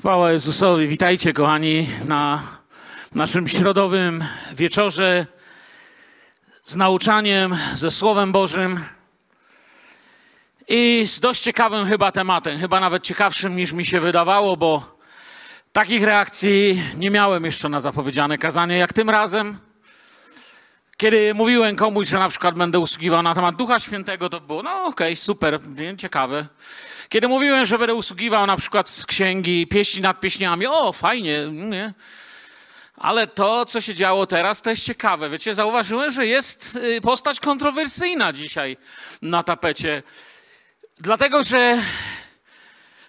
Chwała Jezusowi. Witajcie, kochani, na naszym środowym wieczorze z nauczaniem, ze Słowem Bożym i z dość ciekawym chyba tematem, chyba nawet ciekawszym niż mi się wydawało, bo takich reakcji nie miałem jeszcze na zapowiedziane kazanie jak tym razem. Kiedy mówiłem komuś, że na przykład będę usługiwał na temat Ducha Świętego, to było, no okej, okay, super, ciekawe. Kiedy mówiłem, że będę usługiwał na przykład z księgi pieśni nad pieśniami, o, fajnie, nie? Ale to, co się działo teraz, to jest ciekawe. Wiecie, zauważyłem, że jest y, postać kontrowersyjna dzisiaj na tapecie. Dlatego, że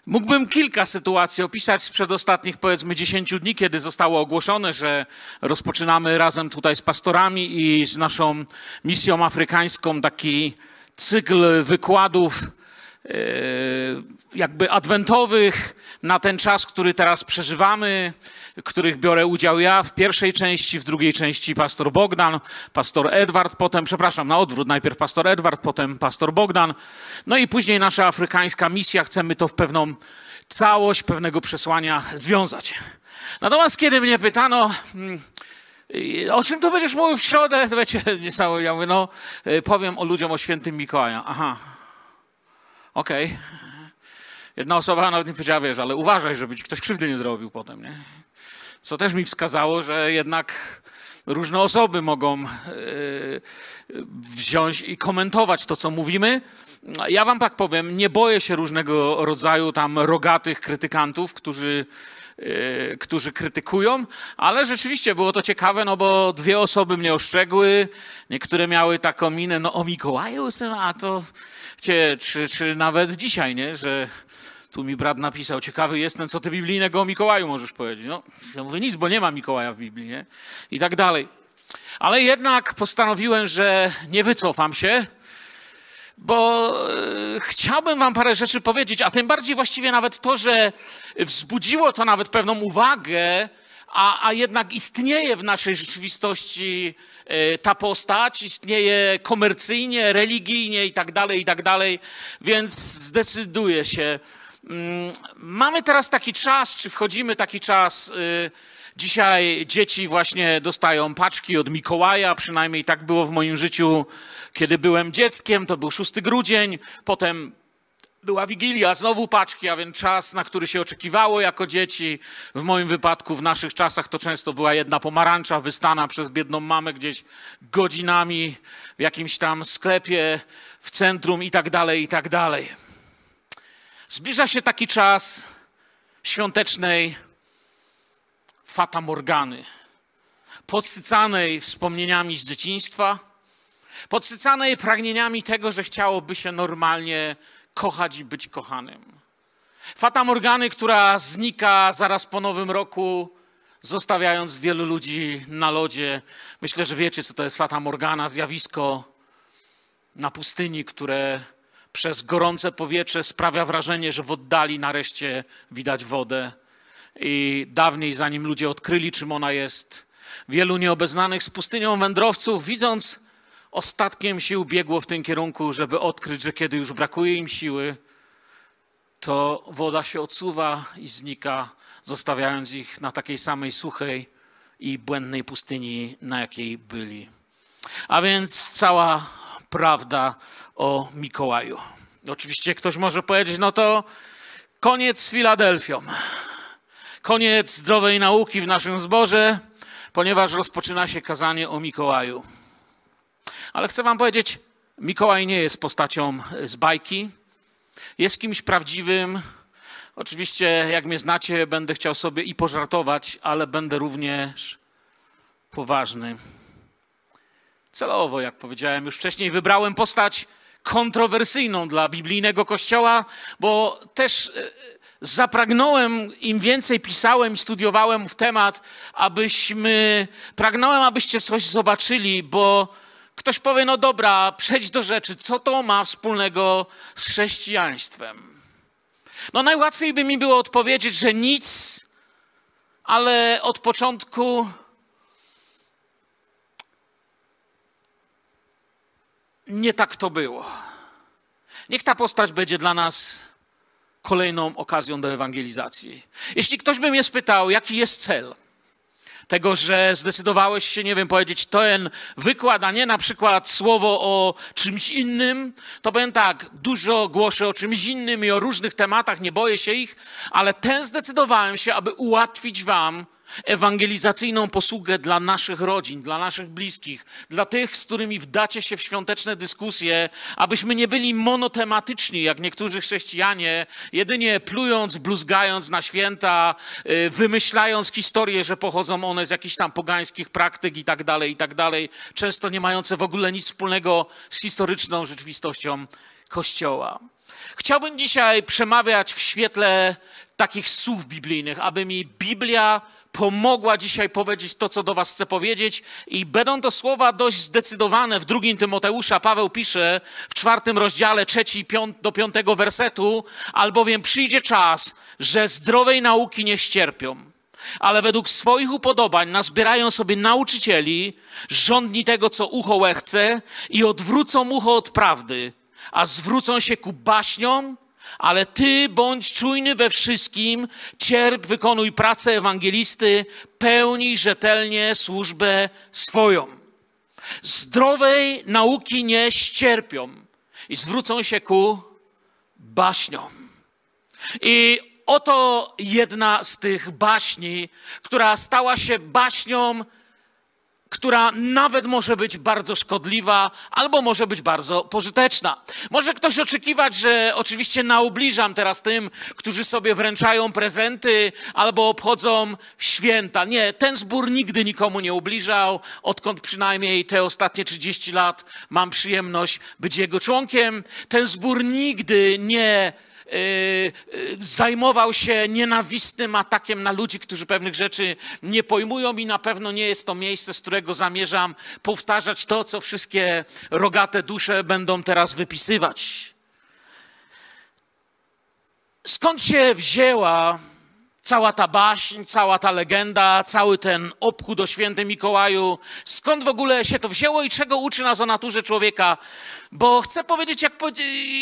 mógłbym kilka sytuacji opisać sprzed ostatnich, powiedzmy, dziesięciu dni, kiedy zostało ogłoszone, że rozpoczynamy razem tutaj z pastorami i z naszą misją afrykańską taki cykl wykładów jakby adwentowych na ten czas, który teraz przeżywamy, których biorę udział ja w pierwszej części, w drugiej części pastor Bogdan, pastor Edward, potem, przepraszam, na odwrót, najpierw pastor Edward, potem pastor Bogdan, no i później nasza afrykańska misja, chcemy to w pewną całość pewnego przesłania związać. Natomiast kiedy mnie pytano, hmm, o czym to będziesz mówił w środę, wiecie, niesamowicie, ja mówię, no powiem o ludziom o świętym Mikołaja. Aha, okej. Okay. Jedna osoba nawet nie powiedziała, wiesz, ale uważaj, żeby ci ktoś krzywdy nie zrobił potem, nie? Co też mi wskazało, że jednak różne osoby mogą yy, wziąć i komentować to, co mówimy. Ja wam tak powiem, nie boję się różnego rodzaju tam rogatych krytykantów, którzy Yy, którzy krytykują, ale rzeczywiście było to ciekawe, no bo dwie osoby mnie ostrzegły, niektóre miały taką minę, no o Mikołaju, a to Cię, czy, czy nawet dzisiaj, nie, że tu mi brat napisał, ciekawy jestem, co ty biblijnego o Mikołaju możesz powiedzieć. No, ja mówię nic, bo nie ma Mikołaja w Biblii, nie? I tak dalej. Ale jednak postanowiłem, że nie wycofam się, bo e, chciałbym wam parę rzeczy powiedzieć, a tym bardziej właściwie nawet to, że wzbudziło to nawet pewną uwagę, a, a jednak istnieje w naszej rzeczywistości e, ta postać, istnieje komercyjnie, religijnie i tak dalej, i tak dalej, więc zdecyduję się. Mm, mamy teraz taki czas, czy wchodzimy taki czas, e, Dzisiaj dzieci właśnie dostają paczki od Mikołaja, przynajmniej tak było w moim życiu, kiedy byłem dzieckiem, to był 6 grudzień, potem była Wigilia, znowu paczki, a więc czas, na który się oczekiwało jako dzieci. W moim wypadku, w naszych czasach, to często była jedna pomarańcza wystana przez biedną mamę gdzieś godzinami w jakimś tam sklepie w centrum i tak dalej, i tak dalej. Zbliża się taki czas świątecznej fata morgany, podsycanej wspomnieniami z dzieciństwa, podsycanej pragnieniami tego, że chciałoby się normalnie kochać i być kochanym. Fata Morgany, która znika zaraz po nowym roku, zostawiając wielu ludzi na lodzie. Myślę, że wiecie, co to jest Fata Morgana, zjawisko na pustyni, które przez gorące powietrze sprawia wrażenie, że w oddali nareszcie widać wodę. I dawniej, zanim ludzie odkryli, czym ona jest, wielu nieobeznanych z pustynią wędrowców, widząc ostatkiem sił biegło w tym kierunku, żeby odkryć, że kiedy już brakuje im siły, to woda się odsuwa i znika, zostawiając ich na takiej samej suchej i błędnej pustyni, na jakiej byli. A więc cała prawda o Mikołaju. Oczywiście ktoś może powiedzieć, no to koniec z Filadelfią. Koniec zdrowej nauki w naszym zborze, ponieważ rozpoczyna się kazanie o Mikołaju. Ale chcę Wam powiedzieć, Mikołaj nie jest postacią z bajki, jest kimś prawdziwym. Oczywiście, jak mnie znacie, będę chciał sobie i pożartować, ale będę również poważny. Celowo, jak powiedziałem już wcześniej, wybrałem postać kontrowersyjną dla biblijnego kościoła, bo też e, zapragnąłem, im więcej pisałem studiowałem w temat, abyśmy, pragnąłem, abyście coś zobaczyli, bo Ktoś powie, no dobra, przejdź do rzeczy, co to ma wspólnego z chrześcijaństwem? No najłatwiej by mi było odpowiedzieć, że nic, ale od początku nie tak to było. Niech ta postać będzie dla nas kolejną okazją do ewangelizacji. Jeśli ktoś by mnie spytał, jaki jest cel tego, że zdecydowałeś się, nie wiem, powiedzieć ten wykład, a nie na przykład słowo o czymś innym, to powiem tak, dużo głoszę o czymś innym i o różnych tematach, nie boję się ich, ale ten zdecydowałem się, aby ułatwić wam ewangelizacyjną posługę dla naszych rodzin, dla naszych bliskich, dla tych, z którymi wdacie się w świąteczne dyskusje, abyśmy nie byli monotematyczni, jak niektórzy chrześcijanie, jedynie plując, bluzgając na święta, y, wymyślając historie, że pochodzą one z jakichś tam pogańskich praktyk i tak dalej, i tak dalej, często nie mające w ogóle nic wspólnego z historyczną rzeczywistością Kościoła. Chciałbym dzisiaj przemawiać w świetle takich słów biblijnych, aby mi Biblia pomogła dzisiaj powiedzieć to, co do Was chcę powiedzieć. I będą to słowa dość zdecydowane. W drugim Tymoteusza Paweł pisze w czwartym rozdziale, trzeci do piątego wersetu, albowiem przyjdzie czas, że zdrowej nauki nie ścierpią ale według swoich upodobań nazbierają sobie nauczycieli, rządni tego, co ucho łechce i odwrócą ucho od prawdy, a zwrócą się ku baśniom ale ty bądź czujny we wszystkim, cierp, wykonuj pracę ewangelisty, pełnij rzetelnie służbę swoją. Zdrowej nauki nie ścierpią i zwrócą się ku baśniom. I oto jedna z tych baśni, która stała się baśnią która nawet może być bardzo szkodliwa, albo może być bardzo pożyteczna. Może ktoś oczekiwać, że oczywiście naubliżam teraz tym, którzy sobie wręczają prezenty albo obchodzą święta. Nie, ten zbór nigdy nikomu nie ubliżał, odkąd przynajmniej te ostatnie 30 lat mam przyjemność być jego członkiem. Ten zbór nigdy nie zajmował się nienawistnym atakiem na ludzi, którzy pewnych rzeczy nie pojmują i na pewno nie jest to miejsce, z którego zamierzam powtarzać to, co wszystkie rogate dusze będą teraz wypisywać. Skąd się wzięła Cała ta baśń, cała ta legenda, cały ten obchód o świętym Mikołaju, skąd w ogóle się to wzięło i czego uczy nas o naturze człowieka? Bo chcę powiedzieć, jak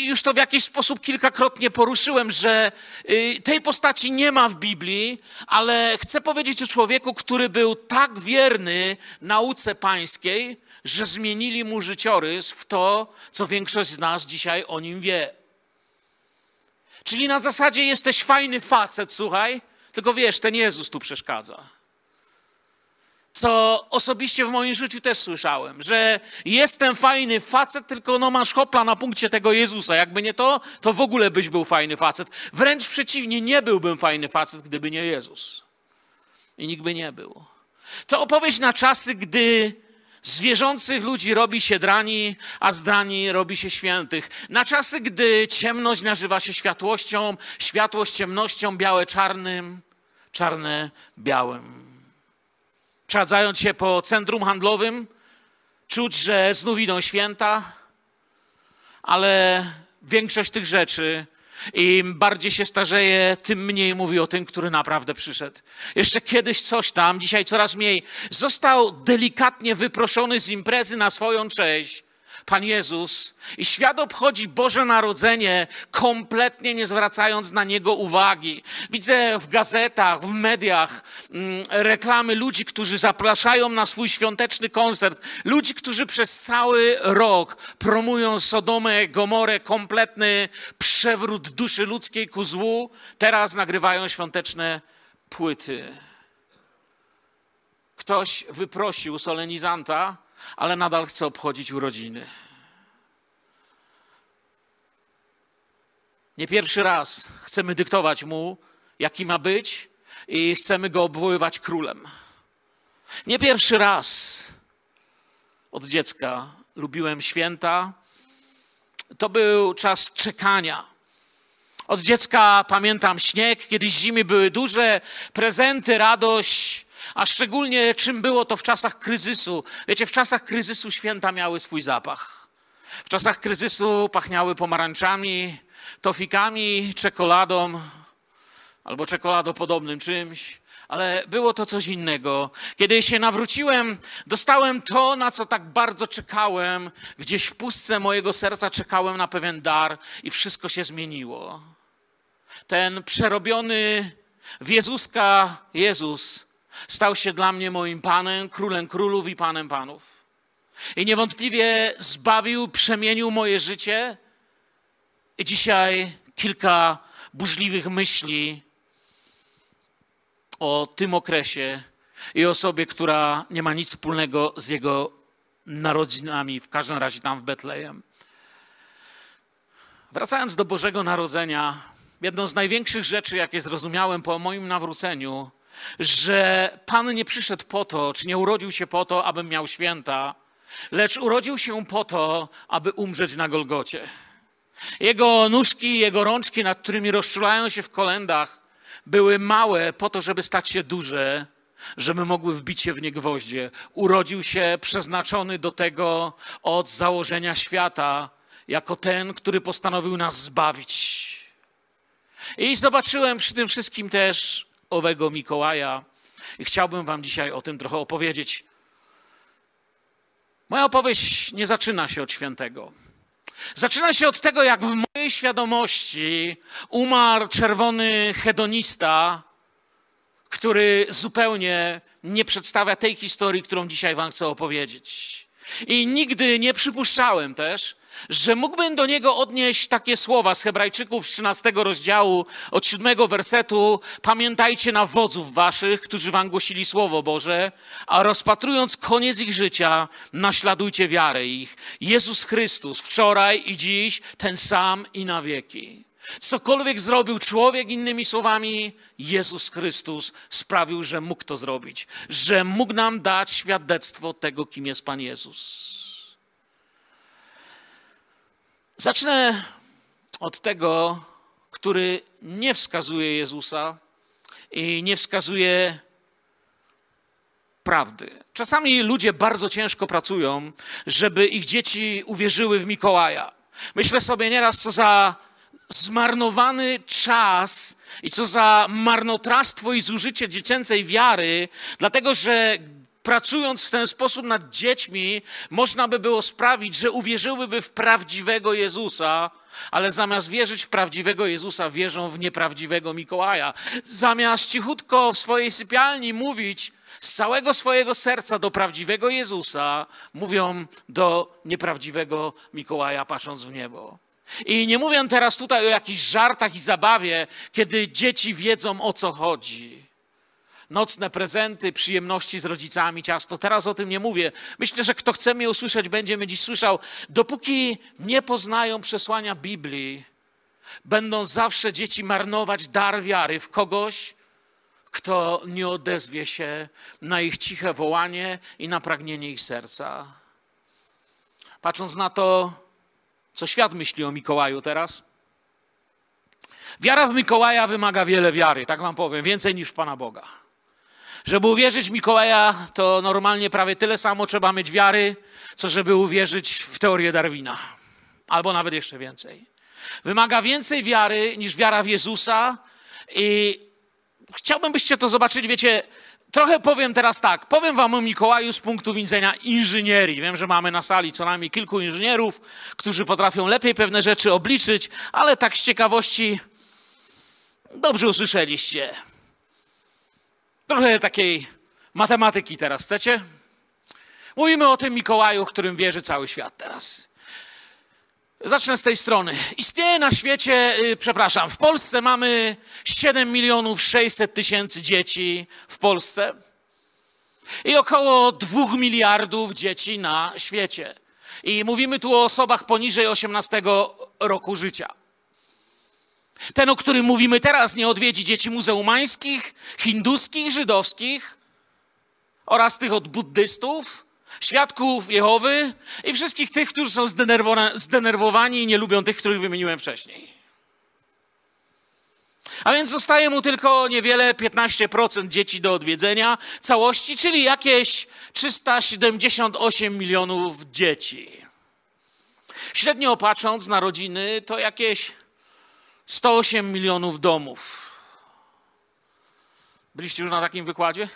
już to w jakiś sposób kilkakrotnie poruszyłem, że y, tej postaci nie ma w Biblii, ale chcę powiedzieć o człowieku, który był tak wierny nauce pańskiej, że zmienili mu życiorys w to, co większość z nas dzisiaj o nim wie. Czyli na zasadzie jesteś fajny facet, słuchaj, tylko wiesz, ten Jezus tu przeszkadza. Co osobiście w moim życiu też słyszałem, że jestem fajny facet, tylko no masz hopla na punkcie tego Jezusa. Jakby nie to, to w ogóle byś był fajny facet. Wręcz przeciwnie, nie byłbym fajny facet, gdyby nie Jezus. I nikt by nie był. To opowieść na czasy, gdy z wierzących ludzi robi się drani, a z drani robi się świętych. Na czasy, gdy ciemność nazywa się światłością, światłość ciemnością, białe czarnym, czarne białym. Przechadzając się po centrum handlowym, czuć, że znów idą święta, ale większość tych rzeczy im bardziej się starzeje, tym mniej mówi o tym, który naprawdę przyszedł. Jeszcze kiedyś coś tam, dzisiaj coraz mniej. Został delikatnie wyproszony z imprezy na swoją cześć. Pan Jezus i świat obchodzi Boże Narodzenie, kompletnie nie zwracając na niego uwagi. Widzę w gazetach, w mediach mm, reklamy ludzi, którzy zapraszają na swój świąteczny koncert. Ludzi, którzy przez cały rok promują Sodomę, Gomorę, kompletny przewrót duszy ludzkiej ku złu. Teraz nagrywają świąteczne płyty. Ktoś wyprosił solenizanta, ale nadal chce obchodzić urodziny. Nie pierwszy raz chcemy dyktować mu, jaki ma być, i chcemy go obwoływać królem. Nie pierwszy raz od dziecka lubiłem święta. To był czas czekania. Od dziecka pamiętam śnieg, kiedy zimy były duże, prezenty, radość, a szczególnie czym było to w czasach kryzysu. Wiecie, w czasach kryzysu święta miały swój zapach. W czasach kryzysu pachniały pomarańczami, tofikami, czekoladą albo czekoladopodobnym czymś, ale było to coś innego. Kiedy się nawróciłem, dostałem to, na co tak bardzo czekałem. Gdzieś w pustce mojego serca czekałem na pewien dar i wszystko się zmieniło. Ten przerobiony w Jezuska Jezus stał się dla mnie moim Panem, Królem Królów i Panem Panów. I niewątpliwie zbawił, przemienił moje życie. I dzisiaj kilka burzliwych myśli o tym okresie i osobie, która nie ma nic wspólnego z jego narodzinami, w każdym razie tam w Betlejem. Wracając do Bożego Narodzenia, jedną z największych rzeczy, jakie zrozumiałem po moim nawróceniu, że Pan nie przyszedł po to, czy nie urodził się po to, aby miał święta, lecz urodził się po to, aby umrzeć na Golgocie. Jego nóżki, jego rączki, nad którymi rozczulają się w kolendach, były małe po to, żeby stać się duże, żeby mogły wbić się w nie gwoździe. Urodził się przeznaczony do tego od założenia świata, jako ten, który postanowił nas zbawić. I zobaczyłem przy tym wszystkim też owego Mikołaja i chciałbym Wam dzisiaj o tym trochę opowiedzieć. Moja opowieść nie zaczyna się od świętego. Zaczyna się od tego, jak w mojej świadomości umarł czerwony hedonista, który zupełnie nie przedstawia tej historii, którą dzisiaj Wam chcę opowiedzieć. I nigdy nie przypuszczałem też, że mógłbym do niego odnieść takie słowa z Hebrajczyków z 13 rozdziału od 7 wersetu. Pamiętajcie na wodzów waszych, którzy wam głosili Słowo Boże, a rozpatrując koniec ich życia, naśladujcie wiarę ich. Jezus Chrystus wczoraj i dziś ten sam i na wieki. Cokolwiek zrobił człowiek, innymi słowami, Jezus Chrystus sprawił, że mógł to zrobić, że mógł nam dać świadectwo tego, kim jest Pan Jezus. Zacznę od tego, który nie wskazuje Jezusa i nie wskazuje prawdy. Czasami ludzie bardzo ciężko pracują, żeby ich dzieci uwierzyły w Mikołaja. Myślę sobie nieraz, co za zmarnowany czas i co za marnotrawstwo i zużycie dziecięcej wiary, dlatego że pracując w ten sposób nad dziećmi, można by było sprawić, że uwierzyłyby w prawdziwego Jezusa, ale zamiast wierzyć w prawdziwego Jezusa, wierzą w nieprawdziwego Mikołaja. Zamiast cichutko w swojej sypialni mówić z całego swojego serca do prawdziwego Jezusa, mówią do nieprawdziwego Mikołaja, patrząc w niebo. I nie mówię teraz tutaj o jakichś żartach i zabawie, kiedy dzieci wiedzą o co chodzi nocne prezenty, przyjemności z rodzicami, ciasto. Teraz o tym nie mówię. Myślę, że kto chce mnie usłyszeć, będzie mnie dziś słyszał. Dopóki nie poznają przesłania Biblii, będą zawsze dzieci marnować dar wiary w kogoś, kto nie odezwie się na ich ciche wołanie i na pragnienie ich serca. Patrząc na to, co świat myśli o Mikołaju teraz, wiara w Mikołaja wymaga wiele wiary, tak wam powiem, więcej niż w Pana Boga. Żeby uwierzyć Mikołaja, to normalnie prawie tyle samo trzeba mieć wiary, co żeby uwierzyć w teorię Darwina. Albo nawet jeszcze więcej. Wymaga więcej wiary niż wiara w Jezusa i chciałbym, byście to zobaczyli, wiecie, trochę powiem teraz tak. Powiem wam o Mikołaju z punktu widzenia inżynierii. Wiem, że mamy na sali co najmniej kilku inżynierów, którzy potrafią lepiej pewne rzeczy obliczyć, ale tak z ciekawości dobrze usłyszeliście. Trochę takiej matematyki teraz chcecie? Mówimy o tym Mikołaju, którym wierzy cały świat teraz. Zacznę z tej strony. Istnieje na świecie, yy, przepraszam, w Polsce mamy 7 milionów 600 tysięcy dzieci w Polsce i około 2 miliardów dzieci na świecie. I mówimy tu o osobach poniżej 18 roku życia. Ten, o którym mówimy teraz, nie odwiedzi dzieci muzeumańskich, hinduskich, żydowskich oraz tych od buddystów, świadków Jehowy i wszystkich tych, którzy są zdenerwowani i nie lubią tych, których wymieniłem wcześniej. A więc zostaje mu tylko niewiele, 15% dzieci do odwiedzenia całości, czyli jakieś 378 milionów dzieci. Średnio patrząc na rodziny, to jakieś 108 milionów domów. Byliście już na takim wykładzie?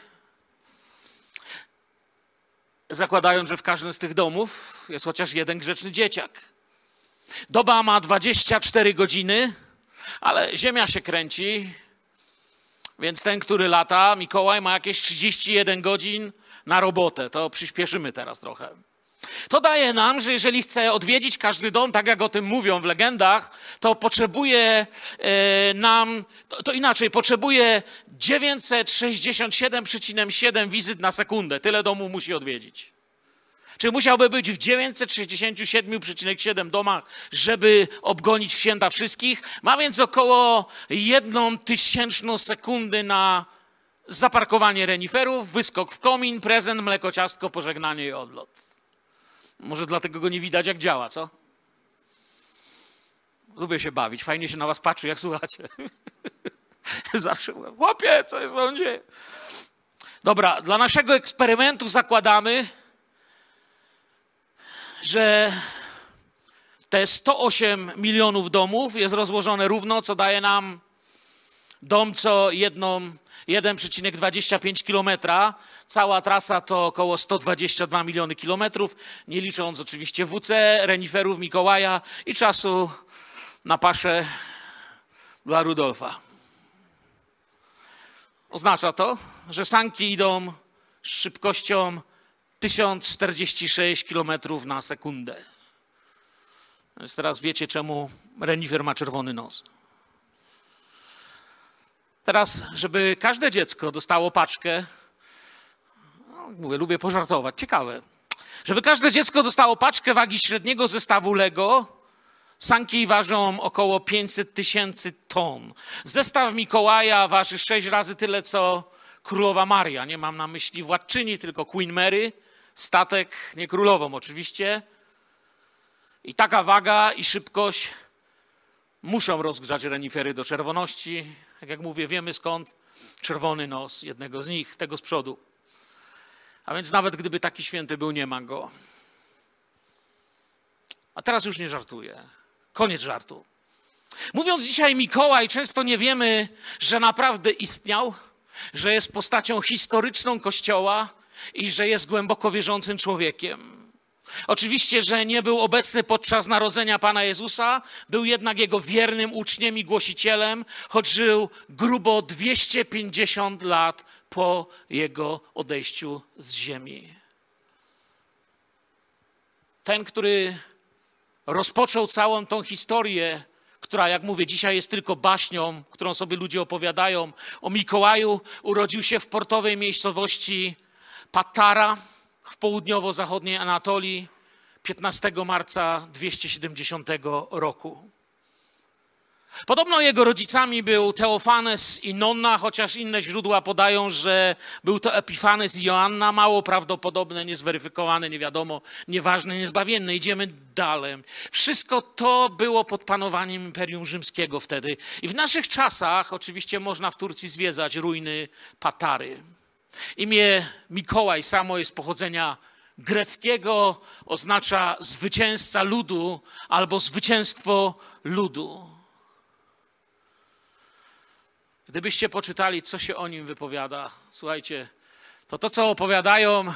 Zakładając, że w każdym z tych domów jest chociaż jeden grzeczny dzieciak. Doba ma 24 godziny, Ale Ziemia się kręci, więc ten, który lata, Mikołaj, ma jakieś 31 godzin na robotę. To przyspieszymy teraz trochę. To daje nam, że jeżeli chce odwiedzić każdy dom, tak jak o tym mówią w legendach, to potrzebuje e, nam, to, inaczej, potrzebuje 967,7 wizyt na sekundę. Tyle domów musi odwiedzić. Czy musiałby być w 967,7 domach, żeby obgonić w święta wszystkich? Ma więc około jedną tysięczną sekundy na zaparkowanie reniferów, wyskok w komin, prezent, mleko, ciastko, pożegnanie i odlot. Może dlatego go nie widać, jak działa, co? Lubię się bawić, fajnie się na was patrzy, jak słuchacie. Zawsze mówię, chłopie, co jest on dzieje? Dobra, dla naszego eksperymentu zakładamy, że te 108 milionów domów jest rozłożone równo, co daje nam dom co jedną 1,25 kilometra. Cała trasa to około 122 miliony kilometrów, nie licząc oczywiście WC, reniferów Mikołaja i czasu na paszę dla Rudolfa. Oznacza to, że sanki idą z szybkością 1046 km na sekundę. Więc teraz wiecie, czemu renifer ma czerwony nos. Teraz, żeby każde dziecko dostało paczkę, no, mówię, lubię pożartować, ciekawe. Żeby każde dziecko dostało paczkę wagi średniego zestawu Lego, sanki ważą około 500 tysięcy ton. Zestaw Mikołaja waży 6 razy tyle, co królowa Maria. Nie mam na myśli władczyni, tylko Queen Mary. Statek, nie królową oczywiście. I taka waga i szybkość muszą rozgrzać renifery do czerwoności. Tak jak mówię, wiemy skąd czerwony nos jednego z nich, tego z przodu. A więc nawet gdyby taki święty był, nie ma go. A teraz już nie żartuję. Koniec żartu. Mówiąc dzisiaj Mikołaj, często nie wiemy, że naprawdę istniał, że jest postacią historyczną Kościoła i że jest głęboko wierzącym człowiekiem. Oczywiście, że nie był obecny podczas narodzenia Pana Jezusa, był jednak jego wiernym uczniem i głosicielem, choć żył grubo 250 lat po jego odejściu z ziemi. Ten, który rozpoczął całą tą historię, która, jak mówię, dzisiaj jest tylko baśnią, którą sobie ludzie opowiadają o Mikołaju, urodził się w portowej miejscowości Patara w południowo-zachodniej Anatolii 15 marca 270 roku. Podobno jego rodzicami był Teofanes i Nonna, chociaż inne źródła podają, że był to Epifanes i Joanna. Mało prawdopodobne, niezweryfikowane, nie wiadomo, nieważne, niezbawienne. Idziemy dalej. Wszystko to było pod panowaniem Imperium Rzymskiego wtedy. I w naszych czasach oczywiście można w Turcji zwiedzać ruiny Patary. Imię Mikołaj samo jest pochodzenia greckiego, oznacza zwycięzca ludu albo zwycięstwo ludu. Gdybyście poczytali, co się o nim wypowiada, słuchajcie, to to, co opowiadają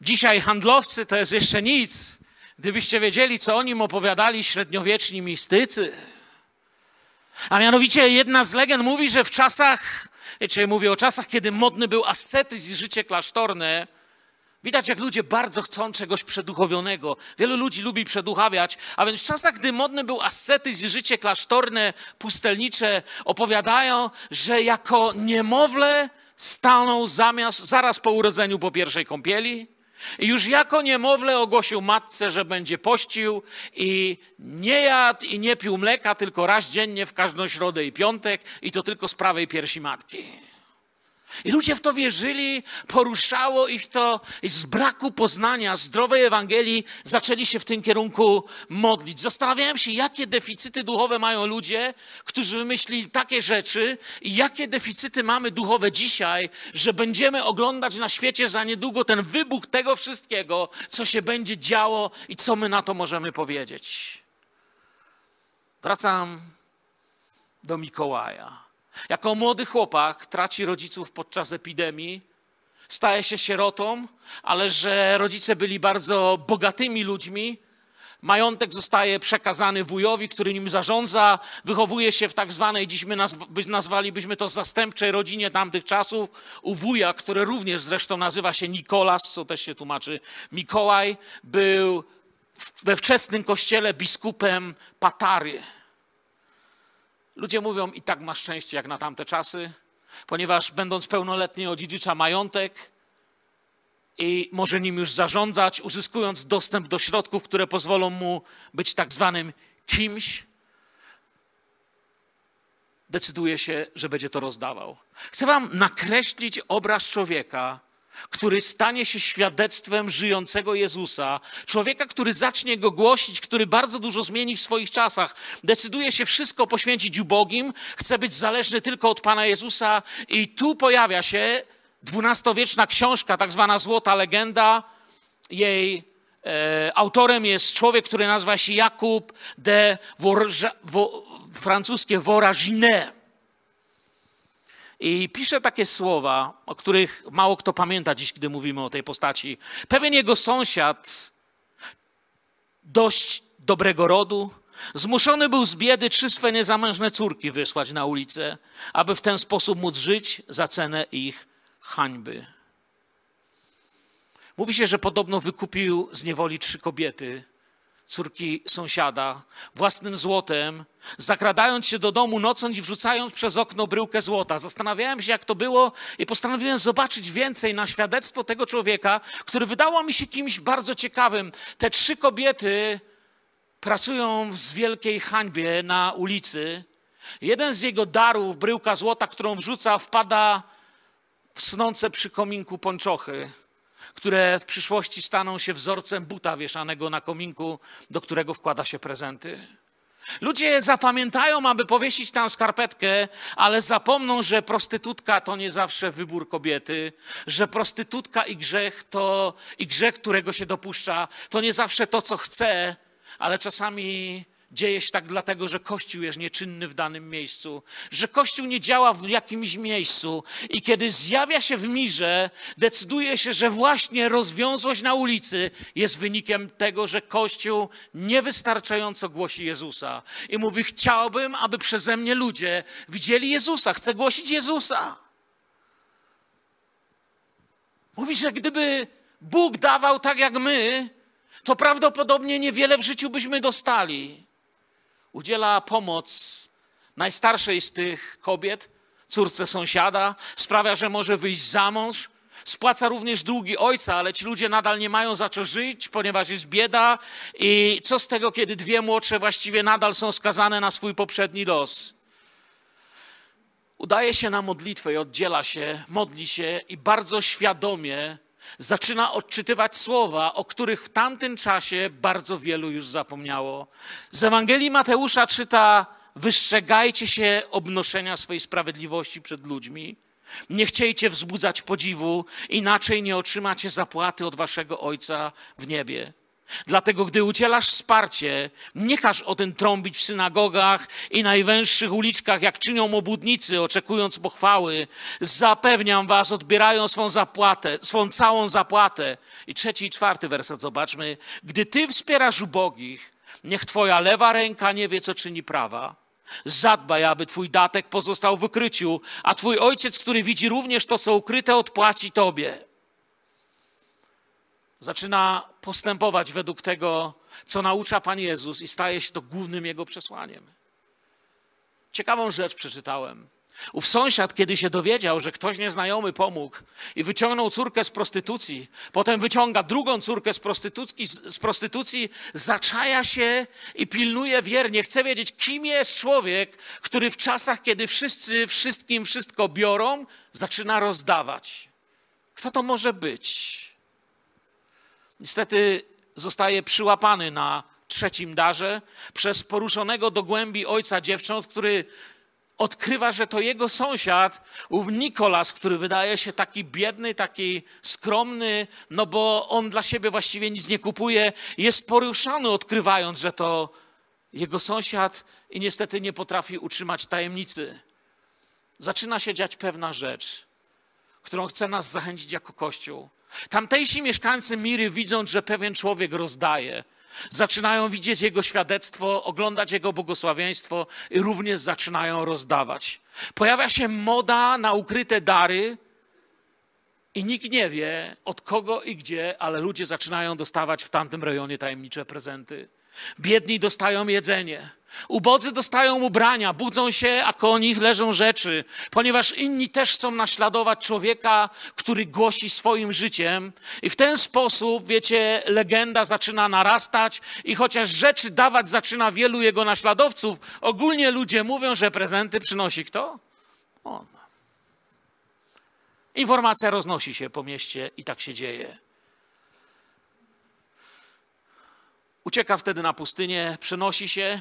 dzisiaj handlowcy, to jest jeszcze nic. Gdybyście wiedzieli, co o nim opowiadali średniowieczni mistycy. A mianowicie jedna z legend mówi, że w czasach Wiecie, mówię o czasach, kiedy modny był ascetyzm i życie klasztorne. Widać, jak ludzie bardzo chcą czegoś przeduchowionego. Wielu ludzi lubi przeduchawiać, a więc w czasach, gdy modny był ascetyzm i życie klasztorne, pustelnicze, opowiadają, że jako niemowlę stanął zamiast, zaraz po urodzeniu po pierwszej kąpieli, i już jako niemowlę ogłosił matce, że będzie pościł i nie jadł i nie pił mleka, tylko raz dziennie w każdą środę i piątek i to tylko z prawej piersi matki. I ludzie w to wierzyli, poruszało ich to i z braku poznania zdrowej Ewangelii zaczęli się w tym kierunku modlić. Zastanawiałem się, jakie deficyty duchowe mają ludzie, którzy wymyślili takie rzeczy i jakie deficyty mamy duchowe dzisiaj, że będziemy oglądać na świecie za niedługo ten wybuch tego wszystkiego, co się będzie działo i co my na to możemy powiedzieć. Wracam do Mikołaja. Jako młody chłopak traci rodziców podczas epidemii, staje się sierotą, ale że rodzice byli bardzo bogatymi ludźmi, Majątek zostaje przekazany wujowi, który nim zarządza, wychowuje się w tak zwanej, dziś my nazwalibyśmy to zastępczej rodzinie tamtych czasów, u wuja, który również zresztą nazywa się Nikolas, co też się tłumaczy Mikołaj, był we wczesnym kościele biskupem Patary. Ludzie mówią, i tak masz szczęście jak na tamte czasy, ponieważ będąc pełnoletni odziedzicza majątek, i może nim już zarządzać, uzyskując dostęp do środków, które pozwolą mu być tak zwanym kimś, decyduje się, że będzie to rozdawał. Chcę Wam nakreślić obraz człowieka, który stanie się świadectwem żyjącego Jezusa, człowieka, który zacznie go głosić, który bardzo dużo zmieni w swoich czasach, decyduje się wszystko poświęcić ubogim, chce być zależny tylko od Pana Jezusa, i tu pojawia się dwunastowieczna książka, tak zwana Złota Legenda. Jej e, autorem jest człowiek, który nazywa się Jakub de Vorja, vo, francuskie Voragine. I pisze takie słowa, o których mało kto pamięta dziś, gdy mówimy o tej postaci. Pewien jego sąsiad, dość dobrego rodu, zmuszony był z biedy trzy swe niezamężne córki wysłać na ulicę, aby w ten sposób móc żyć za cenę ich hańby. Mówi się, że podobno wykupił z niewoli trzy kobiety, córki sąsiada, własnym złotem, zakradając się do domu nocą i wrzucając przez okno bryłkę złota. Zastanawiałem się, jak to było i postanowiłem zobaczyć więcej na świadectwo tego człowieka, który wydało mi się kimś bardzo ciekawym. Te trzy kobiety pracują w wielkiej hańbie na ulicy. Jeden z jego darów, bryłka złota, którą wrzuca, wpada snące przy kominku pończochy, które w przyszłości staną się wzorcem buta wieszanego na kominku, do którego wkłada się prezenty. Ludzie zapamiętają, aby powiesić tam skarpetkę, ale zapomną, że prostytutka to nie zawsze wybór kobiety, że prostytutka i grzech to i grzech, którego się dopuszcza, to nie zawsze to, co chce, ale czasami Dzieje się tak dlatego, że Kościół jest nieczynny w danym miejscu, że Kościół nie działa w jakimś miejscu i kiedy zjawia się w mirze, decyduje się, że właśnie rozwiązłość na ulicy jest wynikiem tego, że Kościół niewystarczająco głosi Jezusa. I mówi, chciałbym, aby przeze mnie ludzie widzieli Jezusa, chcę głosić Jezusa. Mówi, że gdyby Bóg dawał tak jak my, to prawdopodobnie niewiele w życiu byśmy dostali udziela pomoc najstarszej z tych kobiet, córce sąsiada, sprawia, że może wyjść za mąż. Spłaca również długi ojca, ale ci ludzie nadal nie mają za co żyć, ponieważ jest bieda. I co z tego, kiedy dwie młodsze właściwie nadal są skazane na swój poprzedni los? Udaje się na modlitwę i oddziela się, modli się i bardzo świadomie zaczyna odczytywać słowa, o których w tamtym czasie bardzo wielu już zapomniało. Z Ewangelii Mateusza czyta: Wystrzegajcie się obnoszenia swojej sprawiedliwości przed ludźmi. Nie chciejcie wzbudzać podziwu, inaczej nie otrzymacie zapłaty od waszego Ojca w niebie. Dlatego, gdy udzielasz wsparcie, nie każ o tym trąbić w synagogach i najwęższych uliczkach, jak czynią obudnicy, oczekując pochwały. Zapewniam was, odbierają swą zapłatę, swą całą zapłatę. I trzeci i czwarty werset zobaczmy. Gdy ty wspierasz ubogich, niech twoja lewa ręka nie wie, co czyni prawa. Zadbaj, aby twój datek pozostał w ukryciu, a twój ojciec, który widzi również to, co ukryte, odpłaci tobie zaczyna postępować według tego, co naucza Pan Jezus i staje się to głównym Jego przesłaniem. Ciekawą rzecz przeczytałem. Ów sąsiad, kiedy się dowiedział, że ktoś nieznajomy pomógł i wyciągnął córkę z prostytucji, potem wyciąga drugą córkę z prostytucji, z prostytucji, zaczaja się i pilnuje wiernie. Chce wiedzieć, kim jest człowiek, który w czasach, kiedy wszyscy wszystkim wszystko biorą, zaczyna rozdawać. Kto to może być? Niestety zostaje przyłapany na trzecim darze przez poruszonego do głębi ojca dziewcząt, który odkrywa, że to jego sąsiad, ów Nikolas, który wydaje się taki biedny, taki skromny, no bo on dla siebie właściwie nic nie kupuje, jest poruszony, odkrywając, że to jego sąsiad i niestety nie potrafi utrzymać tajemnicy. Zaczyna się dziać pewna rzecz, którą chce nas zachęcić jako Kościół. Tamtejsi mieszkańcy Miry, widząc, że pewien człowiek rozdaje, Zaczynają widzieć Jego świadectwo, oglądać Jego błogosławieństwo i również zaczynają rozdawać. Pojawia się moda na ukryte dary i nikt nie wie od kogo i gdzie, ale ludzie zaczynają dostawać w tamtym rejonie tajemnicze prezenty. Biedni dostają jedzenie. Ubodzy dostają ubrania, budzą się, a koło nich leżą rzeczy, ponieważ inni też chcą naśladować człowieka, który głosi swoim życiem. I w ten sposób, wiecie, legenda zaczyna narastać, i chociaż rzeczy dawać zaczyna wielu jego naśladowców, ogólnie ludzie mówią, że prezenty przynosi kto? On. Informacja roznosi się po mieście i tak się dzieje. Ucieka wtedy na pustynię, przenosi się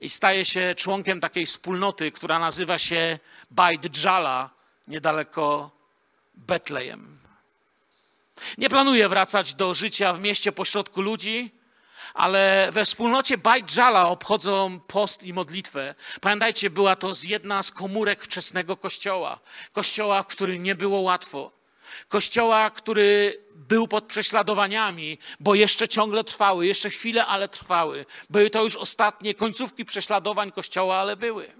i staje się członkiem takiej wspólnoty, która nazywa się Bajt Dżala, niedaleko Betlejem. Nie planuje wracać do życia w mieście pośrodku ludzi, ale we wspólnocie Bajt Dżala obchodzą post i modlitwę. Pamiętajcie, była to jedna z komórek wczesnego kościoła. Kościoła, w którym nie było łatwo. Kościoła, który był pod prześladowaniami, bo jeszcze ciągle trwały, jeszcze chwilę, ale trwały. Były to już ostatnie końcówki prześladowań Kościoła, ale były.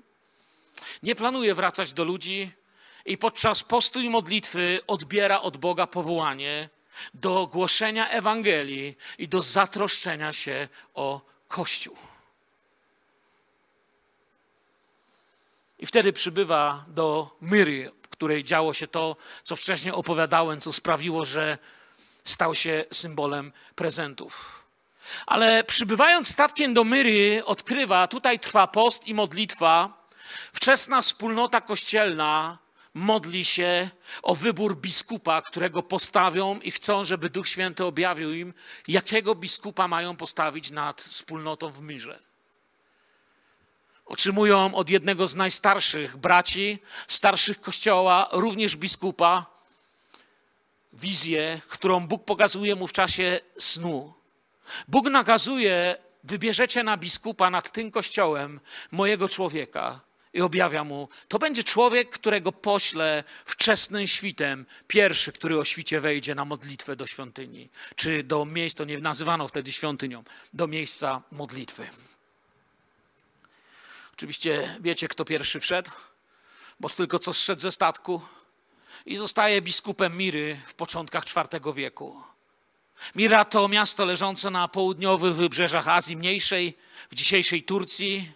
Nie planuje wracać do ludzi i podczas postu i modlitwy odbiera od Boga powołanie do głoszenia Ewangelii i do zatroszczenia się o Kościół. I wtedy przybywa do Myry, w której działo się to, co wcześniej opowiadałem, co sprawiło, że stał się symbolem prezentów. Ale przybywając statkiem do Myry, odkrywa, tutaj trwa post i modlitwa. Wczesna wspólnota kościelna modli się o wybór biskupa, którego postawią i chcą, żeby Duch Święty objawił im, jakiego biskupa mają postawić nad wspólnotą w Myrze. Otrzymują od jednego z najstarszych braci, starszych kościoła, również biskupa, wizję, którą Bóg pokazuje mu w czasie snu. Bóg nakazuje, wybierzecie na biskupa nad tym kościołem mojego człowieka i objawia mu, to będzie człowiek, którego poślę wczesnym świtem, pierwszy, który o świcie wejdzie na modlitwę do świątyni, czy do miejsca, nie nazywano wtedy świątynią, do miejsca modlitwy. Oczywiście wiecie, kto pierwszy wszedł, bo tylko co zszedł ze statku, i zostaje biskupem Miry w początkach IV wieku. Mira to miasto leżące na południowych wybrzeżach Azji Mniejszej, w dzisiejszej Turcji,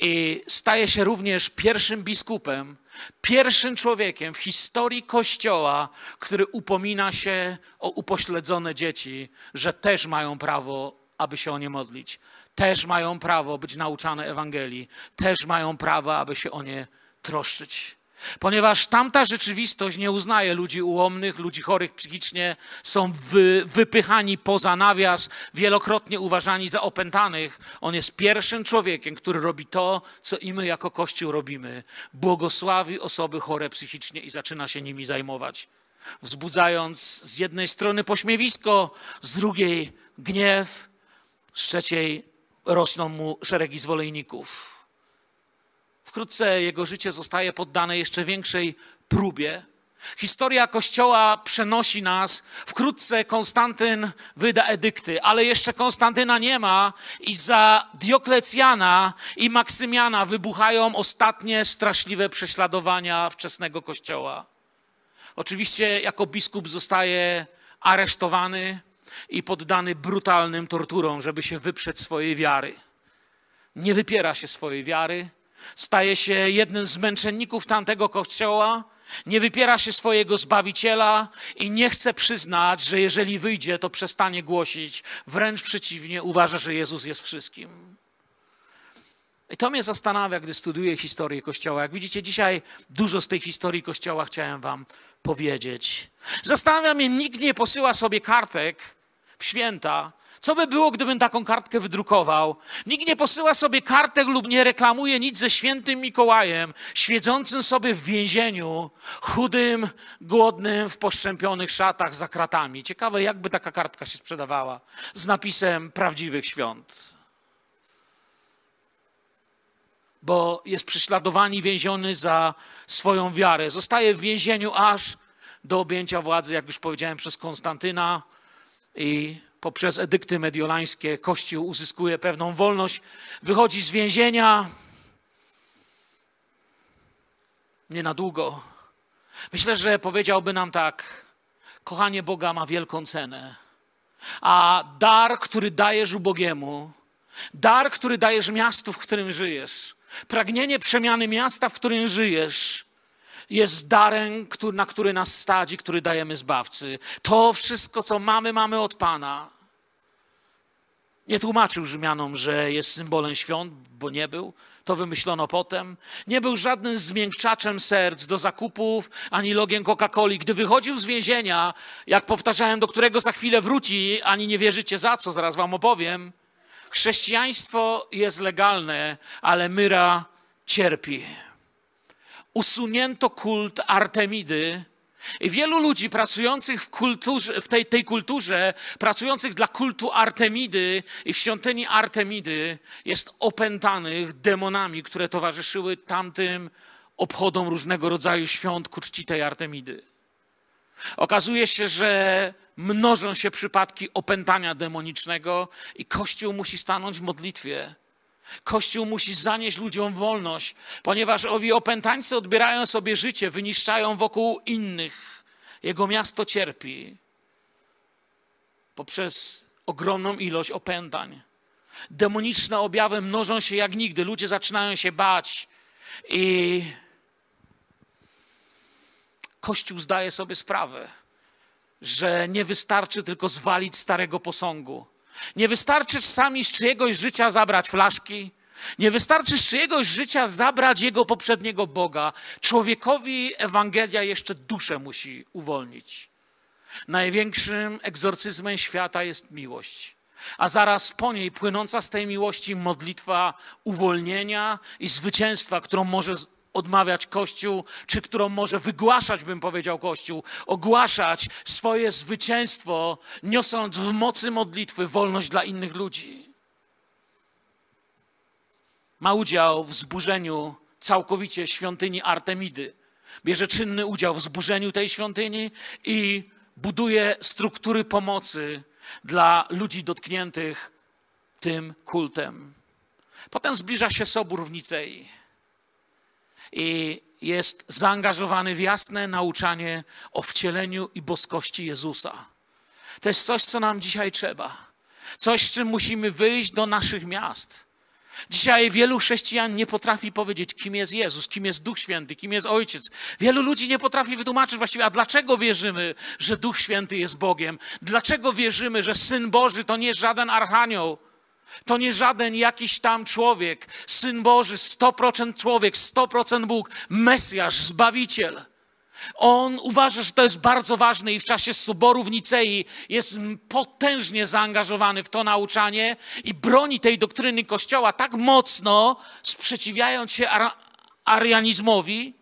i staje się również pierwszym biskupem, pierwszym człowiekiem w historii Kościoła, który upomina się o upośledzone dzieci, że też mają prawo, aby się o nie modlić, też mają prawo być nauczane Ewangelii, też mają prawo, aby się o nie troszczyć. Ponieważ tamta rzeczywistość nie uznaje ludzi ułomnych, ludzi chorych psychicznie, są wy, wypychani poza nawias, wielokrotnie uważani za opętanych. On jest pierwszym człowiekiem, który robi to, co i my jako Kościół robimy. Błogosławi osoby chore psychicznie i zaczyna się nimi zajmować. Wzbudzając z jednej strony pośmiewisko, z drugiej gniew, z trzeciej rosną mu szeregi zwolenników. Wkrótce jego życie zostaje poddane jeszcze większej próbie. Historia Kościoła przenosi nas. Wkrótce Konstantyn wyda edykty, ale jeszcze Konstantyna nie ma i za Dioklecjana i Maksymiana wybuchają ostatnie straszliwe prześladowania wczesnego Kościoła. Oczywiście jako biskup zostaje aresztowany i poddany brutalnym torturom, żeby się wyprzeć swojej wiary. Nie wypiera się swojej wiary, Staje się jednym z męczenników tamtego kościoła, nie wypiera się swojego zbawiciela i nie chce przyznać, że jeżeli wyjdzie, to przestanie głosić. Wręcz przeciwnie, uważa, że Jezus jest wszystkim. I to mnie zastanawia, gdy studiuję historię Kościoła. Jak widzicie, dzisiaj dużo z tej historii Kościoła chciałem Wam powiedzieć. Zastanawia mnie, nikt nie posyła sobie kartek w święta, co by było, gdybym taką kartkę wydrukował? Nikt nie posyła sobie kartek lub nie reklamuje nic ze świętym Mikołajem, świecącym sobie w więzieniu, chudym, głodnym, w poszczępionych szatach za kratami. Ciekawe, jakby taka kartka się sprzedawała z napisem prawdziwych świąt. Bo jest prześladowany i więziony za swoją wiarę. Zostaje w więzieniu aż do objęcia władzy, jak już powiedziałem, przez Konstantyna i poprzez edykty mediolańskie Kościół uzyskuje pewną wolność, wychodzi z więzienia nie na długo. Myślę, że powiedziałby nam tak: kochanie Boga ma wielką cenę, a dar, który dajesz ubogiemu, dar, który dajesz miastu, w którym żyjesz, pragnienie przemiany miasta, w którym żyjesz, jest darem, na który nas stadzi, który dajemy Zbawcy. To wszystko, co mamy, mamy od Pana. Nie tłumaczył Rzymianom, że jest symbolem świąt, bo nie był. To wymyślono potem. Nie był żadnym zmiękczaczem serc do zakupów, ani logiem Coca-Coli. Gdy wychodził z więzienia, jak powtarzałem, do którego za chwilę wróci, ani nie wierzycie za co, zaraz wam opowiem. Chrześcijaństwo jest legalne, ale myra cierpi usunięto kult Artemidy. I wielu ludzi pracujących w, kulturze, w tej, tej kulturze, pracujących dla kultu Artemidy i w świątyni Artemidy, jest opętanych demonami, które towarzyszyły tamtym obchodom różnego rodzaju świąt ku czci tej Artemidy. Okazuje się, że mnożą się przypadki opętania demonicznego i Kościół musi stanąć w modlitwie Kościół musi zanieść ludziom wolność, ponieważ owi opętańcy odbierają sobie życie, wyniszczają wokół innych. Jego miasto cierpi poprzez ogromną ilość opętań. Demoniczne objawy mnożą się jak nigdy. Ludzie zaczynają się bać i Kościół zdaje sobie sprawę, że nie wystarczy tylko zwalić starego posągu nie wystarczy czasami z czyjegoś życia zabrać flaszki. Nie wystarczy z czyjegoś życia zabrać jego poprzedniego Boga. Człowiekowi Ewangelia jeszcze duszę musi uwolnić. Największym egzorcyzmem świata jest miłość, a zaraz po niej płynąca z tej miłości modlitwa uwolnienia i zwycięstwa, którą może odmawiać Kościół, czy którą może wygłaszać, bym powiedział, Kościół, ogłaszać swoje zwycięstwo, niosąc w mocy modlitwy wolność dla innych ludzi. Ma udział w zburzeniu całkowicie świątyni Artemidy. Bierze czynny udział w zburzeniu tej świątyni i buduje struktury pomocy dla ludzi dotkniętych tym kultem. Potem zbliża się Sobór w Nicei i jest zaangażowany w jasne nauczanie o wcieleniu i boskości Jezusa. To jest coś, co nam dzisiaj trzeba. Coś, z czym musimy wyjść do naszych miast. Dzisiaj wielu chrześcijan nie potrafi powiedzieć, kim jest Jezus, kim jest Duch Święty, kim jest Ojciec. Wielu ludzi nie potrafi wytłumaczyć właściwie, a dlaczego wierzymy, że Duch Święty jest Bogiem? Dlaczego wierzymy, że Syn Boży to nie żaden archanioł? To nie żaden jakiś tam człowiek, syn Boży, 100% człowiek, 100% Bóg, Mesjasz, Zbawiciel. On uważa, że to jest bardzo ważne i w czasie soboru w Nicei jest potężnie zaangażowany w to nauczanie i broni tej doktryny Kościoła tak mocno, sprzeciwiając się ar arianizmowi,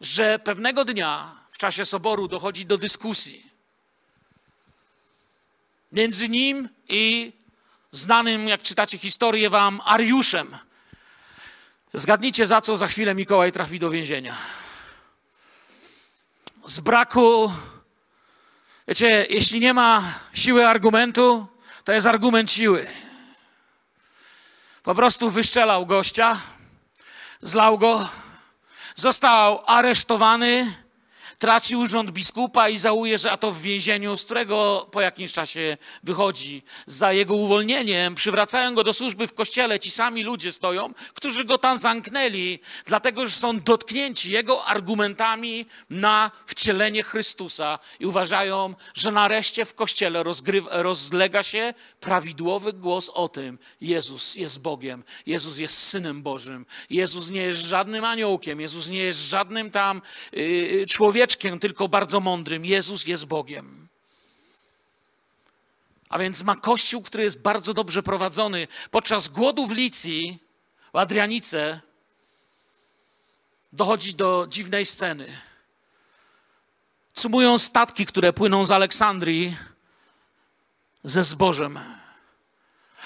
że pewnego dnia w czasie soboru dochodzi do dyskusji między nim i znanym, jak czytacie historię, wam Ariuszem. Zgadnijcie, za co za chwilę Mikołaj trafi do więzienia. Z braku, wiecie, jeśli nie ma siły argumentu, to jest argument siły. Po prostu wyszczelał gościa, zlał go, został aresztowany traci urząd biskupa i żałuje, że a to w więzieniu, z którego po jakimś czasie wychodzi. Za jego uwolnieniem przywracają go do służby w kościele. Ci sami ludzie stoją, którzy go tam zamknęli, dlatego że są dotknięci jego argumentami na wcielenie Chrystusa i uważają, że nareszcie w kościele rozlega się prawidłowy głos o tym: Jezus jest Bogiem, Jezus jest Synem Bożym, Jezus nie jest żadnym aniołkiem, Jezus nie jest żadnym tam yy, człowiekiem, tylko bardzo mądrym. Jezus jest Bogiem. A więc ma kościół, który jest bardzo dobrze prowadzony. Podczas głodu w Licji, w Adrianice, dochodzi do dziwnej sceny. Cumują statki, które płyną z Aleksandrii ze zbożem.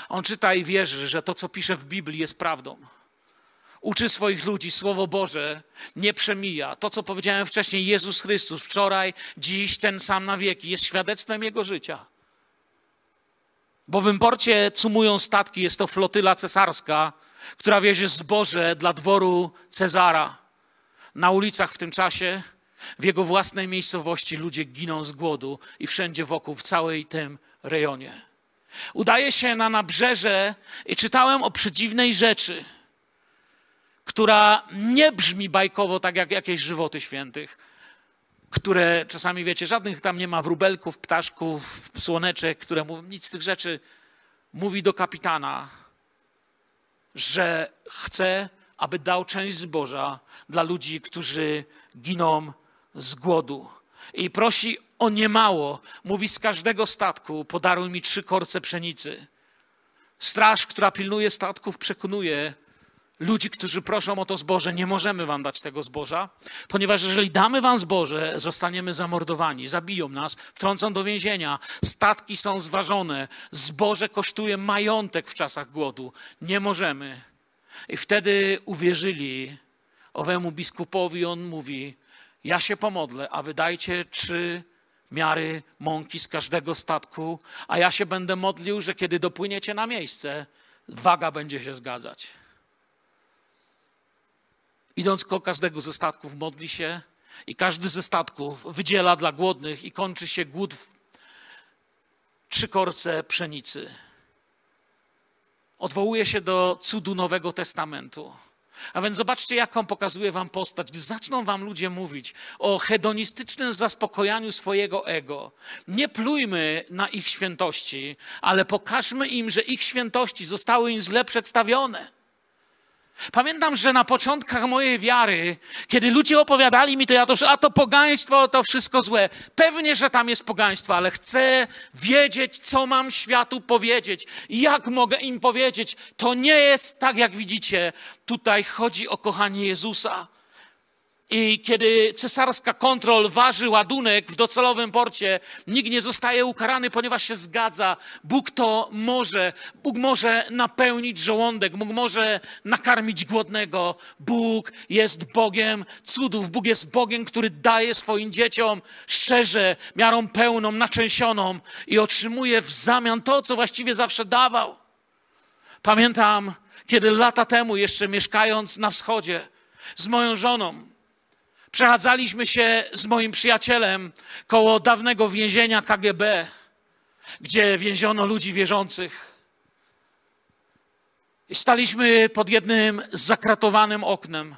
On czyta i wierzy, że to, co pisze w Biblii, jest prawdą uczy swoich ludzi, Słowo Boże nie przemija. To, co powiedziałem wcześniej, Jezus Chrystus wczoraj, dziś, ten sam na wieki, jest świadectwem Jego życia. Bo w imporcie cumują statki, jest to flotyla cesarska, która wiezie zboże dla dworu Cezara. Na ulicach w tym czasie, w jego własnej miejscowości ludzie giną z głodu i wszędzie wokół, w całej tym rejonie. Udaję się na nabrzeże i czytałem o przedziwnej rzeczy, która nie brzmi bajkowo tak jak jakieś żywoty świętych, które czasami, wiecie, żadnych tam nie ma wróbelków, ptaszków, słoneczek, które mówią, nic z tych rzeczy. Mówi do kapitana, że chce, aby dał część zboża dla ludzi, którzy giną z głodu. I prosi o niemało. Mówi z każdego statku podaruj mi trzy korce pszenicy. Straż, która pilnuje statków, przekonuje ludzi, którzy proszą o to zboże, nie możemy wam dać tego zboża, ponieważ jeżeli damy wam zboże, zostaniemy zamordowani, zabiją nas, wtrącą do więzienia, statki są zważone, zboże kosztuje majątek w czasach głodu. Nie możemy. I wtedy uwierzyli owemu biskupowi, on mówi, ja się pomodlę, a wydajcie trzy miary mąki z każdego statku, a ja się będę modlił, że kiedy dopłyniecie na miejsce, waga będzie się zgadzać. Idąc koło każdego ze statków, modli się i każdy ze statków wydziela dla głodnych i kończy się głód w trzy korce pszenicy. Odwołuje się do cudu Nowego Testamentu. A więc zobaczcie, jaką pokazuje wam postać. Gdy zaczną wam ludzie mówić o hedonistycznym zaspokojaniu swojego ego, nie plujmy na ich świętości, ale pokażmy im, że ich świętości zostały im źle przedstawione. Pamiętam, że na początkach mojej wiary, kiedy ludzie opowiadali mi to, ja to, a to pogaństwo, to wszystko złe. Pewnie, że tam jest pogaństwo, ale chcę wiedzieć, co mam światu powiedzieć. Jak mogę im powiedzieć? To nie jest tak, jak widzicie. Tutaj chodzi o kochanie Jezusa. I kiedy cesarska kontrol waży ładunek w docelowym porcie, nikt nie zostaje ukarany, ponieważ się zgadza. Bóg to może. Bóg może napełnić żołądek, Bóg może nakarmić głodnego. Bóg jest Bogiem cudów. Bóg jest Bogiem, który daje swoim dzieciom szczerze, miarą pełną, naczęsioną i otrzymuje w zamian to, co właściwie zawsze dawał. Pamiętam, kiedy lata temu, jeszcze mieszkając na wschodzie z moją żoną, Przechadzaliśmy się z moim przyjacielem koło dawnego więzienia KGB, gdzie więziono ludzi wierzących. I staliśmy pod jednym zakratowanym oknem.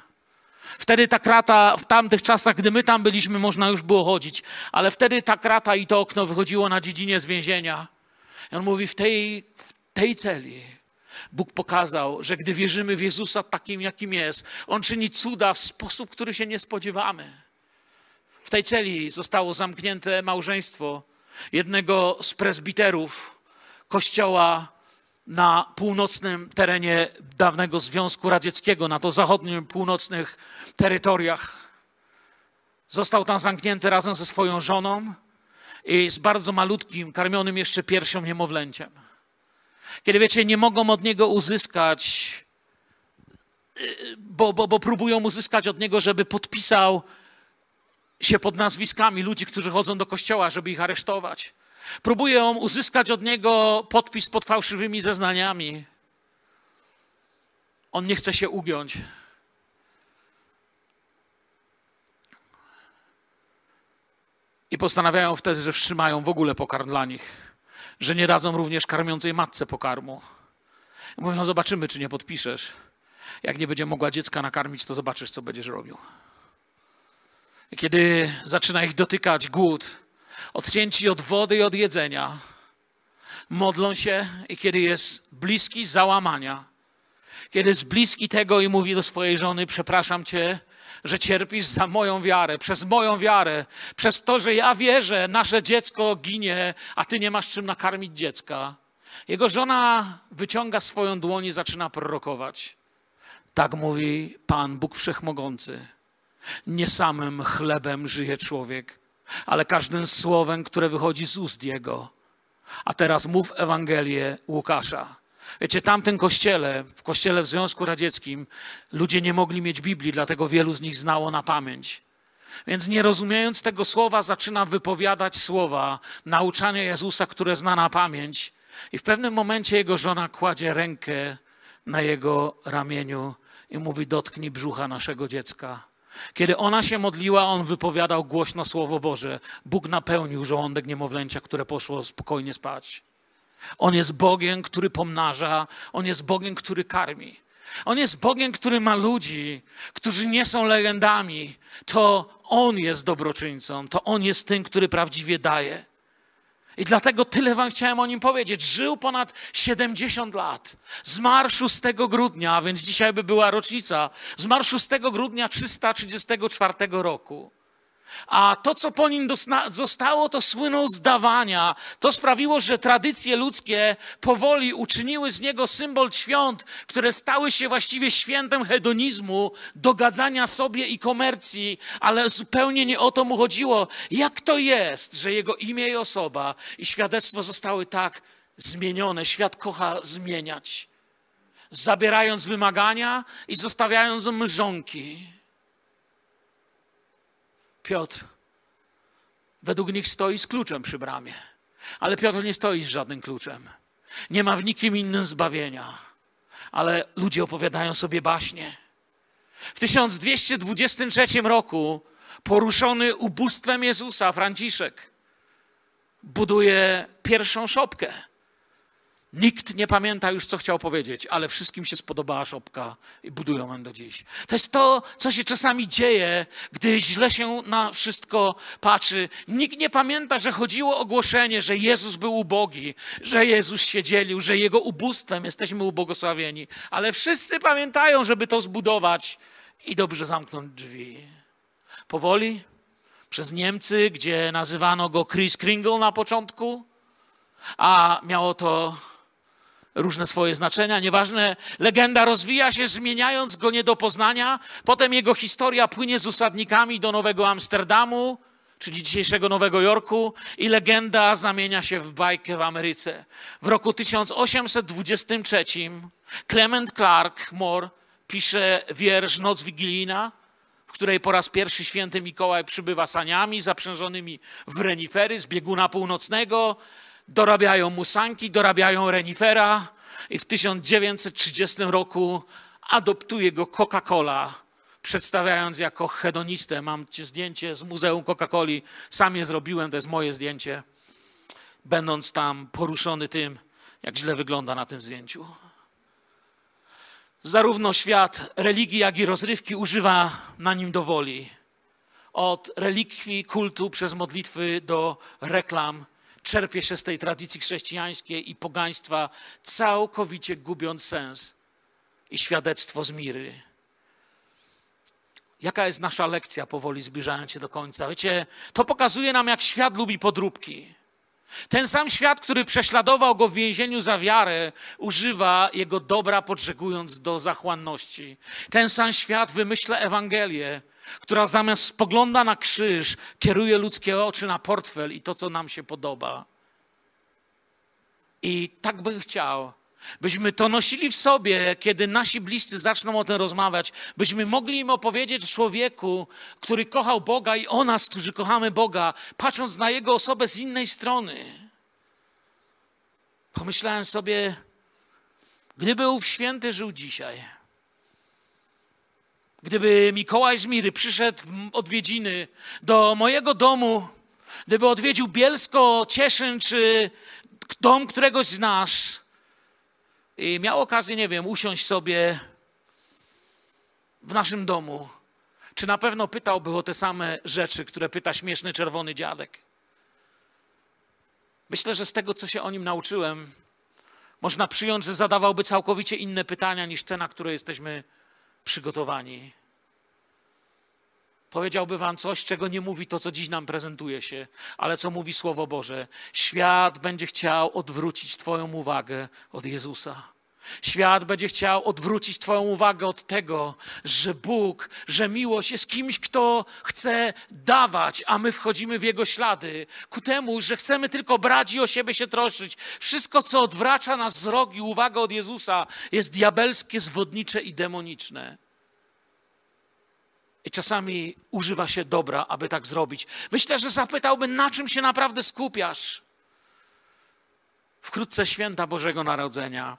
Wtedy ta krata, w tamtych czasach, gdy my tam byliśmy, można już było chodzić, ale wtedy ta krata i to okno wychodziło na dziedzinie z więzienia. I on mówi, w tej, w tej celi Bóg pokazał, że gdy wierzymy w Jezusa takim, jakim jest, On czyni cuda w sposób, który się nie spodziewamy. W tej celi zostało zamknięte małżeństwo jednego z prezbiterów kościoła na północnym terenie dawnego Związku Radzieckiego, na to zachodnim, północnych terytoriach. Został tam zamknięty razem ze swoją żoną i z bardzo malutkim, karmionym jeszcze piersią niemowlęciem. Kiedy wiecie, nie mogą od niego uzyskać, bo, bo, bo próbują uzyskać od niego, żeby podpisał się pod nazwiskami ludzi, którzy chodzą do kościoła, żeby ich aresztować. Próbują uzyskać od niego podpis pod fałszywymi zeznaniami. On nie chce się ugiąć. I postanawiają wtedy, że wstrzymają w ogóle pokarm dla nich że nie dadzą również karmiącej matce pokarmu. Mówią, zobaczymy, czy nie podpiszesz. Jak nie będzie mogła dziecka nakarmić, to zobaczysz, co będziesz robił. Kiedy zaczyna ich dotykać głód, odcięci od wody i od jedzenia, modlą się i kiedy jest bliski załamania, kiedy jest bliski tego i mówi do swojej żony: Przepraszam cię, że cierpisz za moją wiarę, przez moją wiarę, przez to, że ja wierzę, nasze dziecko ginie, a ty nie masz czym nakarmić dziecka. Jego żona wyciąga swoją dłoń i zaczyna prorokować. Tak mówi Pan, Bóg Wszechmogący. Nie samym chlebem żyje człowiek, ale każdym słowem, które wychodzi z ust Jego. A teraz mów Ewangelię Łukasza. Wiecie, tamtym kościele, w kościele w Związku Radzieckim, ludzie nie mogli mieć Biblii, dlatego wielu z nich znało na pamięć. Więc nie rozumiejąc tego słowa, zaczyna wypowiadać słowa nauczania Jezusa, które zna na pamięć. I w pewnym momencie jego żona kładzie rękę na jego ramieniu i mówi: Dotknij brzucha naszego dziecka. Kiedy ona się modliła, on wypowiadał głośno słowo Boże. Bóg napełnił żołądek niemowlęcia, które poszło spokojnie spać. On jest Bogiem, który pomnaża, on jest Bogiem, który karmi. On jest Bogiem, który ma ludzi, którzy nie są legendami. To On jest dobroczyńcą, to On jest tym, który prawdziwie daje. I dlatego tyle wam chciałem o nim powiedzieć. Żył ponad 70 lat. Zmarł 6 grudnia, a więc dzisiaj by była rocznica. Zmarł 6 grudnia 334 roku. A to, co po nim zostało, to słynął z dawania. To sprawiło, że tradycje ludzkie powoli uczyniły z niego symbol świąt, które stały się właściwie świętem hedonizmu, dogadzania sobie i komercji, ale zupełnie nie o to mu chodziło. Jak to jest, że jego imię i osoba i świadectwo zostały tak zmienione? Świat kocha zmieniać, zabierając wymagania i zostawiając mrzonki. Piotr według nich stoi z kluczem przy bramie. Ale Piotr nie stoi z żadnym kluczem. Nie ma w nikim innym zbawienia. Ale ludzie opowiadają sobie baśnie. W 1223 roku, poruszony ubóstwem Jezusa, Franciszek buduje pierwszą szopkę Nikt nie pamięta już, co chciał powiedzieć, ale wszystkim się spodobała szopka i budują ją do dziś. To jest to, co się czasami dzieje, gdy źle się na wszystko patrzy. Nikt nie pamięta, że chodziło o głoszenie, że Jezus był ubogi, że Jezus się dzielił, że Jego ubóstwem jesteśmy ubłogosławieni. Ale wszyscy pamiętają, żeby to zbudować i dobrze zamknąć drzwi. Powoli, przez Niemcy, gdzie nazywano go Chris Kringle na początku, a miało to różne swoje znaczenia, nieważne. Legenda rozwija się, zmieniając go nie do poznania. Potem jego historia płynie z osadnikami do Nowego Amsterdamu, czyli dzisiejszego Nowego Jorku, i legenda zamienia się w bajkę w Ameryce. W roku 1823 Clement Clark Moore pisze wiersz Noc Wigilijna, w której po raz pierwszy święty Mikołaj przybywa saniami zaprzężonymi w renifery z bieguna północnego, dorabiają mu sanki, dorabiają renifera i w 1930 roku adoptuje go Coca-Cola, przedstawiając jako hedonistę. Mam ci zdjęcie z Muzeum Coca-Coli, sam je zrobiłem, to jest moje zdjęcie, będąc tam poruszony tym, jak źle wygląda na tym zdjęciu. Zarówno świat religii, jak i rozrywki używa na nim dowoli. Od relikwii, kultu przez modlitwy do reklam czerpie się z tej tradycji chrześcijańskiej i pogaństwa, całkowicie gubiąc sens i świadectwo z miry. Jaka jest nasza lekcja powoli zbliżając się do końca? Wiecie, to pokazuje nam, jak świat lubi podróbki. Ten sam świat, który prześladował go w więzieniu za wiarę, używa jego dobra, podżegując do zachłanności. Ten sam świat wymyśla Ewangelię, która zamiast spogląda na krzyż, kieruje ludzkie oczy na portfel i to, co nam się podoba. I tak bym chciał, byśmy to nosili w sobie, kiedy nasi bliscy zaczną o tym rozmawiać, byśmy mogli im opowiedzieć człowieku, który kochał Boga i o nas, którzy kochamy Boga, patrząc na jego osobę z innej strony. Pomyślałem sobie, gdyby ów święty żył dzisiaj, Gdyby Mikołaj z Miry przyszedł w odwiedziny do mojego domu, gdyby odwiedził Bielsko, Cieszyn czy dom któregoś z nas i miał okazję, nie wiem, usiąść sobie w naszym domu, czy na pewno pytałby o te same rzeczy, które pyta śmieszny czerwony dziadek? Myślę, że z tego, co się o nim nauczyłem, można przyjąć, że zadawałby całkowicie inne pytania niż te, na które jesteśmy przygotowani. Powiedziałby wam coś, czego nie mówi to, co dziś nam prezentuje się, ale co mówi Słowo Boże. Świat będzie chciał odwrócić Twoją uwagę od Jezusa. Świat będzie chciał odwrócić Twoją uwagę od tego, że Bóg, że miłość jest kimś, kto chce dawać, a my wchodzimy w Jego ślady, ku temu, że chcemy tylko brać i o siebie się troszczyć. Wszystko, co odwraca nas wzrok i uwagę od Jezusa, jest diabelskie, zwodnicze i demoniczne. I czasami używa się dobra, aby tak zrobić. Myślę, że zapytałby, na czym się naprawdę skupiasz wkrótce święta Bożego Narodzenia.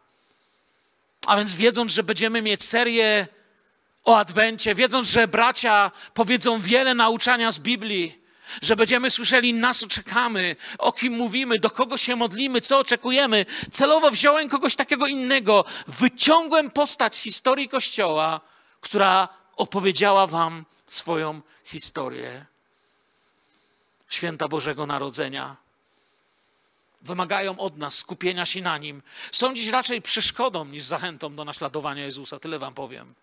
A więc wiedząc, że będziemy mieć serię o Adwencie, wiedząc, że bracia powiedzą wiele nauczania z Biblii, że będziemy słyszeli, na co czekamy, o kim mówimy, do kogo się modlimy, co oczekujemy. Celowo wziąłem kogoś takiego innego, wyciągłem postać z historii Kościoła, która opowiedziała Wam swoją historię. Święta Bożego Narodzenia wymagają od nas skupienia się na nim. Są dziś raczej przeszkodą niż zachętą do naśladowania Jezusa, tyle Wam powiem.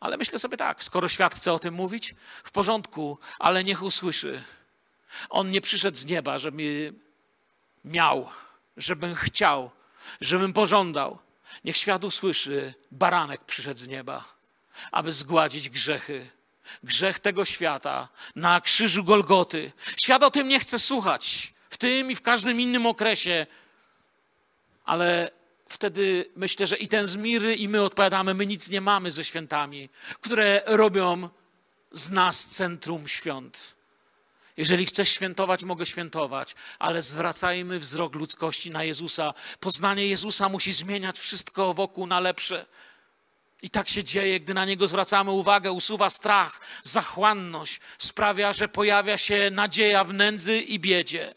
Ale myślę sobie tak, skoro świat chce o tym mówić, w porządku, ale niech usłyszy. On nie przyszedł z nieba, żeby miał, żebym chciał, żebym pożądał. Niech świat usłyszy, baranek przyszedł z nieba, aby zgładzić grzechy. Grzech tego świata na krzyżu Golgoty. Świat o tym nie chce słuchać w tym i w każdym innym okresie, ale wtedy myślę, że i ten zmiry, i my odpowiadamy, my nic nie mamy ze świętami, które robią z nas centrum świąt. Jeżeli chcesz świętować, mogę świętować, ale zwracajmy wzrok ludzkości na Jezusa. Poznanie Jezusa musi zmieniać wszystko wokół na lepsze. I tak się dzieje, gdy na Niego zwracamy uwagę, usuwa strach, zachłanność, sprawia, że pojawia się nadzieja w nędzy i biedzie.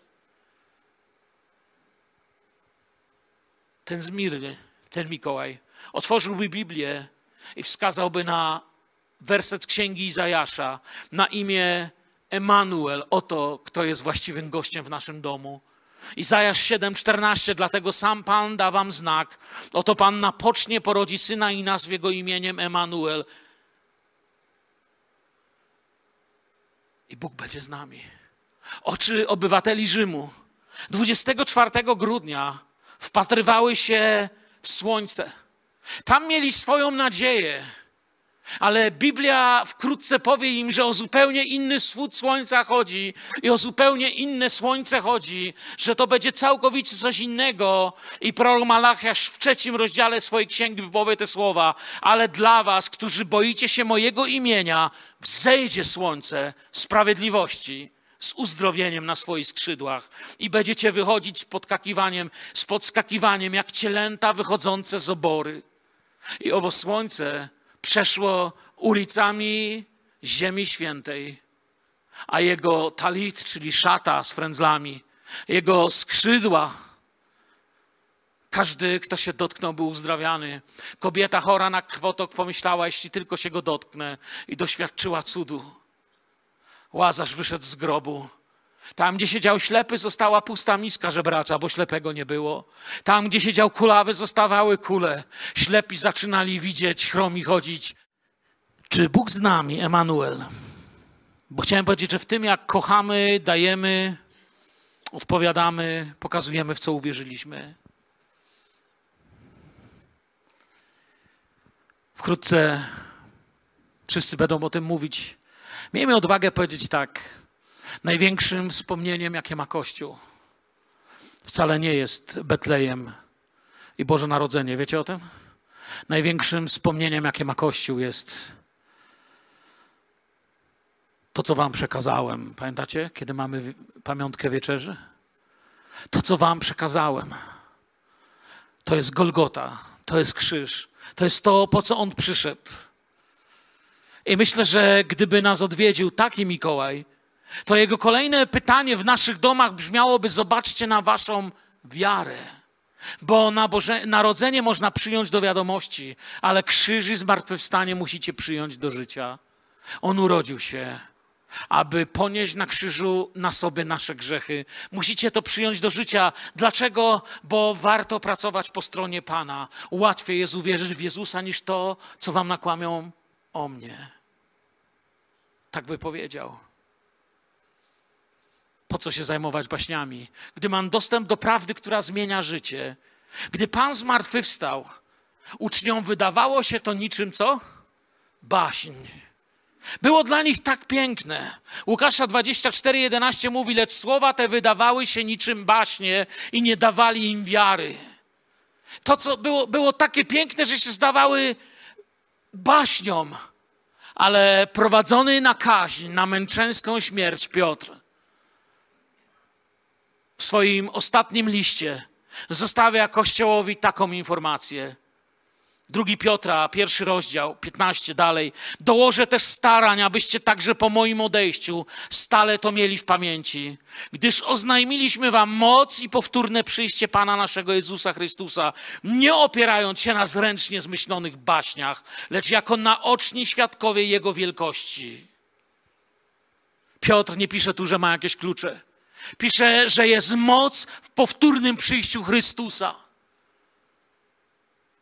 ten Zmirny, ten Mikołaj, otworzyłby Biblię i wskazałby na werset księgi Izajasza, na imię Emanuel, oto kto jest właściwym gościem w naszym domu. Izajasz 7:14, dlatego sam Pan da wam znak. Oto Pan napocznie porodzi syna i nazwie go imieniem Emanuel. I Bóg będzie z nami. Oczy obywateli Rzymu 24 grudnia wpatrywały się w słońce. Tam mieli swoją nadzieję, ale Biblia wkrótce powie im, że o zupełnie inny wschód słońca chodzi i o zupełnie inne słońce chodzi, że to będzie całkowicie coś innego. I prorok Malachiasz w trzecim rozdziale swojej księgi wypowie te słowa. Ale dla was, którzy boicie się mojego imienia, wzejdzie słońce sprawiedliwości z uzdrowieniem na swoich skrzydłach i będziecie wychodzić z podskakiwaniem, z podskakiwaniem jak cielęta wychodzące z obory. I owo słońce przeszło ulicami Ziemi Świętej, a jego talit, czyli szata z frędzlami, jego skrzydła, każdy, kto się dotknął, był uzdrawiany. Kobieta chora na krwotok pomyślała, jeśli tylko się go dotknę, i doświadczyła cudu. Łazarz wyszedł z grobu. Tam, gdzie siedział ślepy, została pusta miska żebracza, bo ślepego nie było. Tam, gdzie siedział kulawy, zostawały kule. Ślepi zaczynali widzieć, chromi chodzić. Czy Bóg z nami, Emanuel? Bo chciałem powiedzieć, że w tym, jak kochamy, dajemy, odpowiadamy, pokazujemy, w co uwierzyliśmy. Wkrótce wszyscy będą o tym mówić. Miejmy odwagę powiedzieć tak. Największym wspomnieniem, jakie ma Kościół, wcale nie jest Betlejem i Boże Narodzenie. Wiecie o tym? Największym wspomnieniem, jakie ma Kościół, jest to, co Wam przekazałem. Pamiętacie, kiedy mamy pamiątkę wieczerzy? To, co Wam przekazałem, to jest Golgota, to jest krzyż, to jest to, po co On przyszedł. I myślę, że gdyby nas odwiedził taki Mikołaj, to jego kolejne pytanie w naszych domach brzmiałoby: Zobaczcie na waszą wiarę. Bo na Boże Narodzenie można przyjąć do wiadomości, ale krzyż i zmartwychwstanie musicie przyjąć do życia. On urodził się, aby ponieść na krzyżu na sobie nasze grzechy. Musicie to przyjąć do życia. Dlaczego? Bo warto pracować po stronie Pana. Łatwiej jest uwierzyć w Jezusa niż to, co wam nakłamią o mnie. Tak by powiedział. Po co się zajmować baśniami? Gdy mam dostęp do prawdy, która zmienia życie, gdy Pan zmartwychwstał, uczniom wydawało się to niczym co? Baśń. Było dla nich tak piękne. Łukasza 24:11 mówi, lecz słowa te wydawały się niczym baśnie i nie dawali im wiary. To, co było, było takie piękne, że się zdawały baśnią ale prowadzony na kaźń, na męczeńską śmierć Piotr swoim ostatnim liście zostawia Kościołowi taką informację. Drugi Piotra, pierwszy rozdział, 15 dalej. Dołożę też starań, abyście także po moim odejściu stale to mieli w pamięci. Gdyż oznajmiliśmy wam moc i powtórne przyjście Pana naszego Jezusa Chrystusa, nie opierając się na zręcznie zmyślonych baśniach, lecz jako naoczni świadkowie Jego wielkości. Piotr nie pisze tu, że ma jakieś klucze. Pisze, że jest moc w powtórnym przyjściu Chrystusa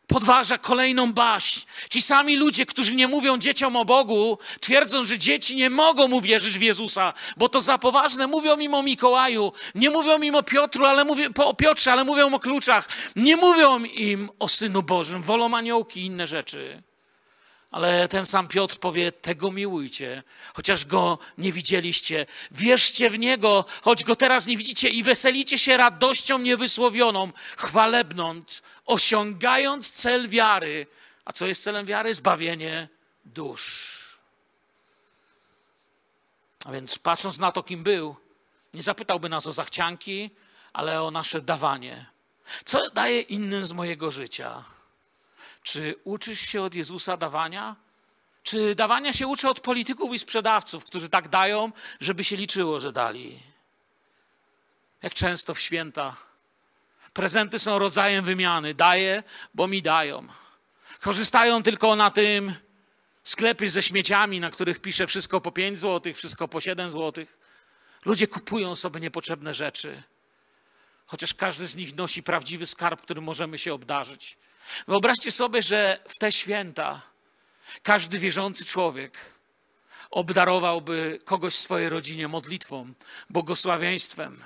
podważa kolejną baśń. Ci sami ludzie, którzy nie mówią dzieciom o Bogu, twierdzą, że dzieci nie mogą mu wierzyć w Jezusa, bo to za poważne. Mówią im o Mikołaju, nie mówią im o Piotru, ale mówią, o Piotrze, ale mówią o kluczach. Nie mówią im o Synu Bożym, wolą aniołki i inne rzeczy. Ale ten sam Piotr powie: Tego miłujcie, chociaż go nie widzieliście. Wierzcie w niego, choć go teraz nie widzicie, i weselicie się radością niewysłowioną, chwalebnąc, osiągając cel wiary. A co jest celem wiary? Zbawienie dusz. A więc patrząc na to, kim był, nie zapytałby nas o zachcianki, ale o nasze dawanie. Co daje innym z mojego życia? Czy uczysz się od Jezusa dawania? Czy dawania się uczy od polityków i sprzedawców, którzy tak dają, żeby się liczyło, że dali? Jak często w święta prezenty są rodzajem wymiany. Daję, bo mi dają. Korzystają tylko na tym sklepy ze śmieciami, na których pisze wszystko po 5 zł, wszystko po 7 zł. Ludzie kupują sobie niepotrzebne rzeczy, chociaż każdy z nich nosi prawdziwy skarb, którym możemy się obdarzyć. Wyobraźcie sobie, że w te święta każdy wierzący człowiek obdarowałby kogoś w swojej rodzinie modlitwą, błogosławieństwem,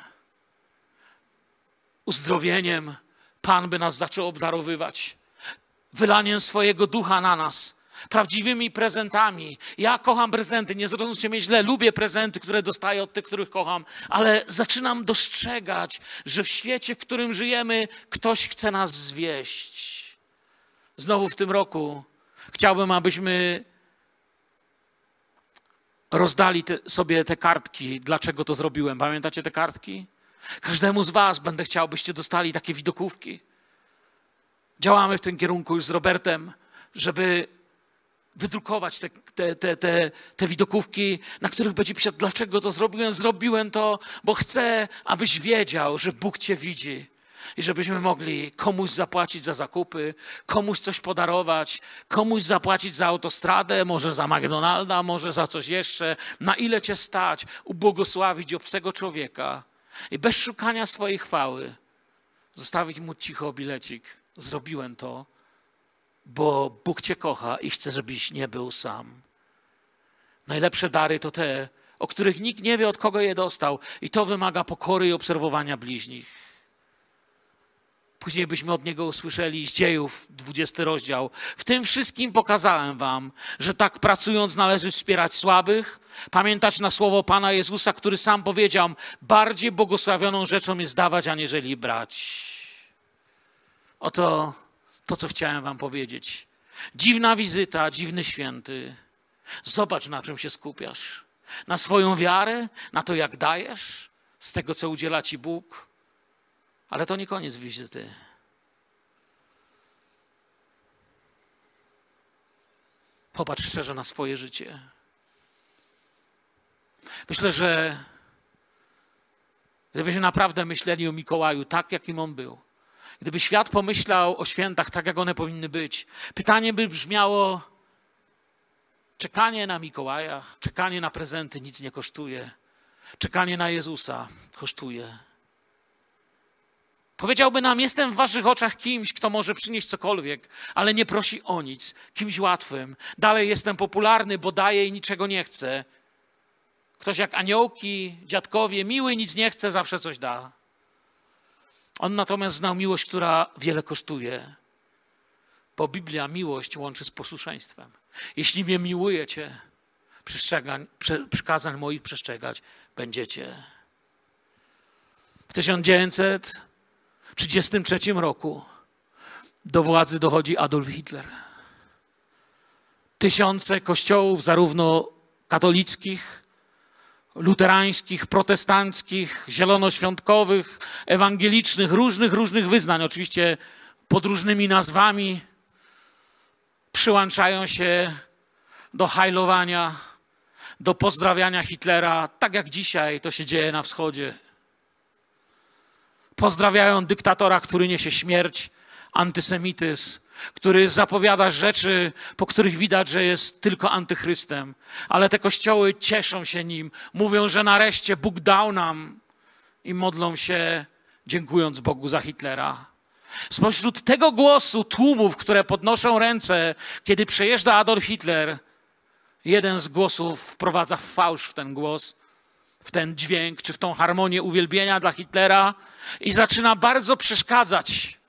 uzdrowieniem. Pan by nas zaczął obdarowywać, wylaniem swojego ducha na nas, prawdziwymi prezentami. Ja kocham prezenty, nie zrozumcie mnie źle, lubię prezenty, które dostaję od tych, których kocham, ale zaczynam dostrzegać, że w świecie, w którym żyjemy, ktoś chce nas zwieść znowu w tym roku chciałbym, abyśmy rozdali te, sobie te kartki. Dlaczego to zrobiłem? Pamiętacie te kartki? Każdemu z Was będę chciał, byście dostali takie widokówki. Działamy w tym kierunku już z Robertem, żeby wydrukować te, te, te, te, te widokówki, na których będzie pisać, dlaczego to zrobiłem. Zrobiłem to, bo chcę, abyś wiedział, że Bóg Cię widzi i żebyśmy mogli komuś zapłacić za zakupy, komuś coś podarować, komuś zapłacić za autostradę, może za McDonalda, może za coś jeszcze, na ile cię stać, ubłogosławić obcego człowieka i bez szukania swojej chwały zostawić mu cicho bilecik. Zrobiłem to, bo Bóg cię kocha i chce, żebyś nie był sam. Najlepsze dary to te, o których nikt nie wie, od kogo je dostał, i to wymaga pokory i obserwowania bliźnich. Później byśmy od niego usłyszeli z dziejów, 20 rozdział. W tym wszystkim pokazałem wam, że tak pracując należy wspierać słabych, pamiętać na słowo Pana Jezusa, który sam powiedział, bardziej błogosławioną rzeczą jest dawać, aniżeli brać. Oto to, co chciałem wam powiedzieć. Dziwna wizyta, dziwny święty. Zobacz, na czym się skupiasz. Na swoją wiarę, na to, jak dajesz, z tego, co udziela ci Bóg ale to nie koniec wizyty. Popatrz szczerze na swoje życie. Myślę, że gdybyśmy naprawdę myśleli o Mikołaju tak, jakim on był, gdyby świat pomyślał o świętach tak, jak one powinny być, pytanie by brzmiało: czekanie na Mikołaja, czekanie na prezenty nic nie kosztuje, czekanie na Jezusa kosztuje. Powiedziałby nam: Jestem w waszych oczach kimś, kto może przynieść cokolwiek, ale nie prosi o nic, kimś łatwym. Dalej jestem popularny, bo daję i niczego nie chcę. Ktoś jak aniołki, dziadkowie, miły, nic nie chce, zawsze coś da. On natomiast znał miłość, która wiele kosztuje, bo Biblia miłość łączy z posłuszeństwem. Jeśli mnie miłujecie, przykazań moich przestrzegać będziecie. W 1900 1933 roku do władzy dochodzi Adolf Hitler. Tysiące kościołów, zarówno katolickich, luterańskich, protestanckich, zielonoświątkowych, ewangelicznych, różnych, różnych wyznań, oczywiście pod różnymi nazwami, przyłączają się do hajlowania, do pozdrawiania Hitlera, tak jak dzisiaj to się dzieje na wschodzie. Pozdrawiają dyktatora, który niesie śmierć, antysemityzm, który zapowiada rzeczy, po których widać, że jest tylko antychrystem. Ale te kościoły cieszą się nim, mówią, że nareszcie Bóg dał nam i modlą się, dziękując Bogu za Hitlera. Spośród tego głosu tłumów, które podnoszą ręce, kiedy przejeżdża Adolf Hitler, jeden z głosów wprowadza fałsz w ten głos, w ten dźwięk, czy w tą harmonię uwielbienia dla Hitlera i zaczyna bardzo przeszkadzać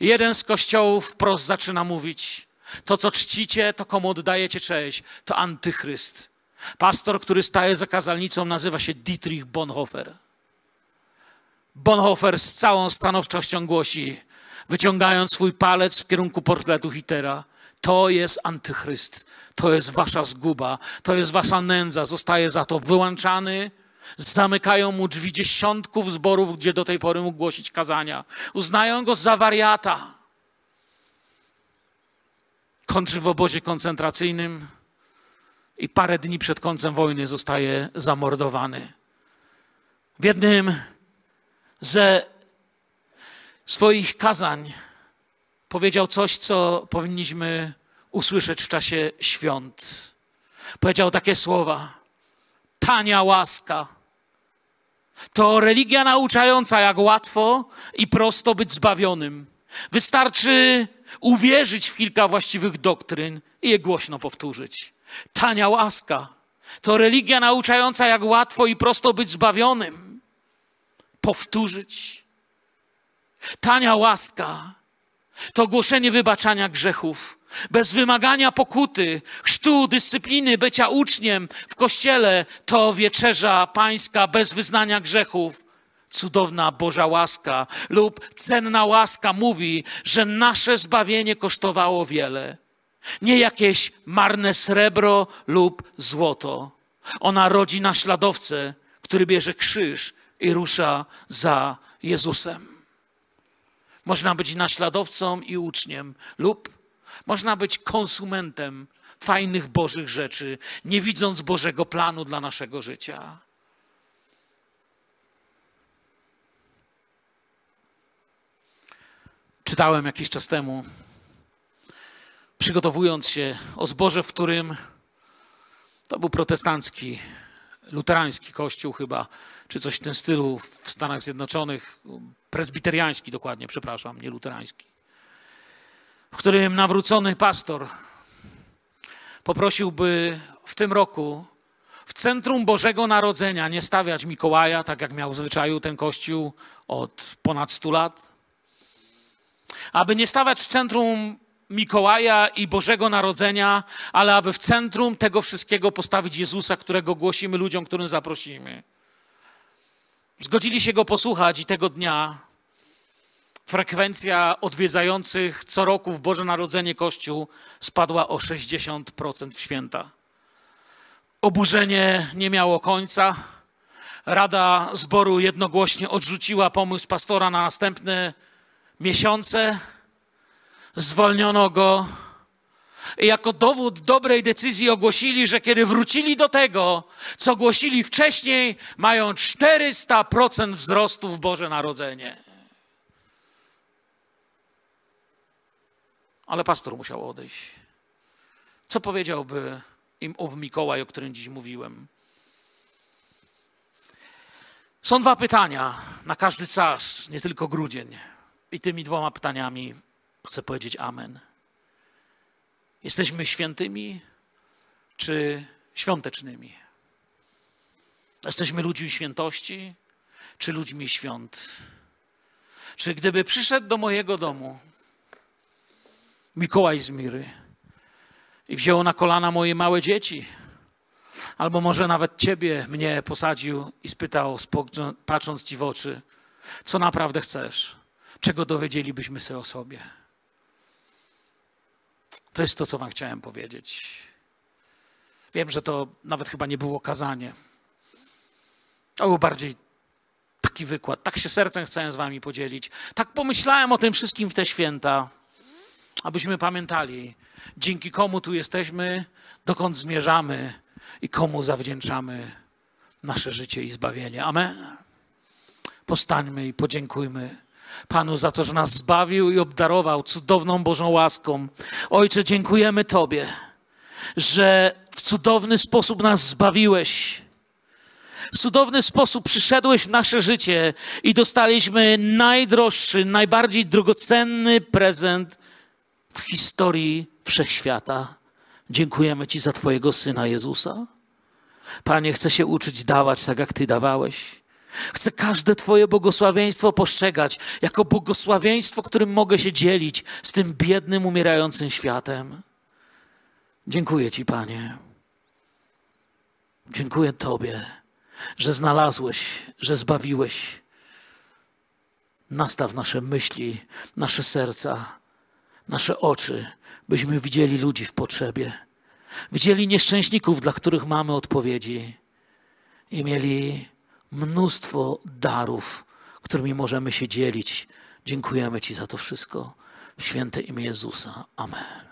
Jeden z kościołów wprost zaczyna mówić: To, co czcicie, to komu oddajecie cześć, to antychryst. Pastor, który staje za kazalnicą, nazywa się Dietrich Bonhoeffer. Bonhoeffer z całą stanowczością głosi, wyciągając swój palec w kierunku portretu Hitlera: To jest antychryst, to jest wasza zguba, to jest wasza nędza. Zostaje za to wyłączany, Zamykają mu drzwi dziesiątków zborów, gdzie do tej pory mógł głosić kazania. Uznają go za wariata. Kończy w obozie koncentracyjnym i parę dni przed końcem wojny zostaje zamordowany. W jednym ze swoich kazań powiedział coś, co powinniśmy usłyszeć w czasie świąt. Powiedział takie słowa: Tania łaska to religia nauczająca, jak łatwo i prosto być zbawionym. Wystarczy uwierzyć w kilka właściwych doktryn i je głośno powtórzyć. Tania łaska to religia nauczająca, jak łatwo i prosto być zbawionym. Powtórzyć. Tania łaska to głoszenie wybaczania grzechów, bez wymagania pokuty, chrztu, dyscypliny, bycia uczniem w kościele, to wieczerza pańska bez wyznania grzechów. Cudowna Boża łaska lub cenna łaska mówi, że nasze zbawienie kosztowało wiele. Nie jakieś marne srebro lub złoto. Ona rodzi naśladowcę, który bierze krzyż i rusza za Jezusem. Można być naśladowcą i uczniem, lub można być konsumentem fajnych Bożych rzeczy, nie widząc Bożego planu dla naszego życia. Czytałem jakiś czas temu, przygotowując się o zboże, w którym to był protestancki, luterański kościół chyba, czy coś w tym stylu w Stanach Zjednoczonych, prezbiteriański dokładnie, przepraszam, nie luterański, w którym nawrócony pastor poprosiłby w tym roku w centrum Bożego Narodzenia nie stawiać Mikołaja, tak jak miał w zwyczaju ten kościół od ponad 100 lat, aby nie stawiać w centrum Mikołaja i Bożego Narodzenia, ale aby w centrum tego wszystkiego postawić Jezusa, którego głosimy ludziom, którym zaprosimy. Zgodzili się go posłuchać i tego dnia frekwencja odwiedzających co roku w Boże Narodzenie Kościół spadła o 60% w święta. Oburzenie nie miało końca. Rada zboru jednogłośnie odrzuciła pomysł pastora na następne miesiące. Zwolniono go. I jako dowód dobrej decyzji ogłosili, że kiedy wrócili do tego, co głosili wcześniej, mają 400% wzrostu w Boże Narodzenie. Ale pastor musiał odejść. Co powiedziałby im ów Mikołaj, o którym dziś mówiłem? Są dwa pytania na każdy czas, nie tylko grudzień. I tymi dwoma pytaniami chcę powiedzieć Amen. Jesteśmy świętymi czy świątecznymi? Jesteśmy ludźmi świętości czy ludźmi świąt? Czy gdyby przyszedł do mojego domu Mikołaj z Miry i wziął na kolana moje małe dzieci. Albo może nawet ciebie mnie posadził i spytał, patrząc ci w oczy, co naprawdę chcesz, czego dowiedzielibyśmy się o sobie. To jest to, co wam chciałem powiedzieć. Wiem, że to nawet chyba nie było kazanie. To był bardziej taki wykład. Tak się sercem chcę z wami podzielić. Tak pomyślałem o tym wszystkim w te święta, abyśmy pamiętali, dzięki komu tu jesteśmy, dokąd zmierzamy i komu zawdzięczamy nasze życie i zbawienie. Amen. Postańmy i podziękujmy Panu za to, że nas zbawił i obdarował cudowną Bożą łaską. Ojcze, dziękujemy Tobie, że w cudowny sposób nas zbawiłeś. W cudowny sposób przyszedłeś w nasze życie i dostaliśmy najdroższy, najbardziej drogocenny prezent w historii wszechświata. Dziękujemy Ci za Twojego Syna Jezusa. Panie, chcę się uczyć dawać tak, jak Ty dawałeś. Chcę każde Twoje błogosławieństwo postrzegać jako błogosławieństwo, którym mogę się dzielić z tym biednym, umierającym światem. Dziękuję Ci, Panie. Dziękuję Tobie, że znalazłeś, że zbawiłeś. Nastaw nasze myśli, nasze serca, nasze oczy, byśmy widzieli ludzi w potrzebie. Widzieli nieszczęśników, dla których mamy odpowiedzi i mieli mnóstwo darów, którymi możemy się dzielić. Dziękujemy Ci za to wszystko. Święte imię Jezusa. Amen.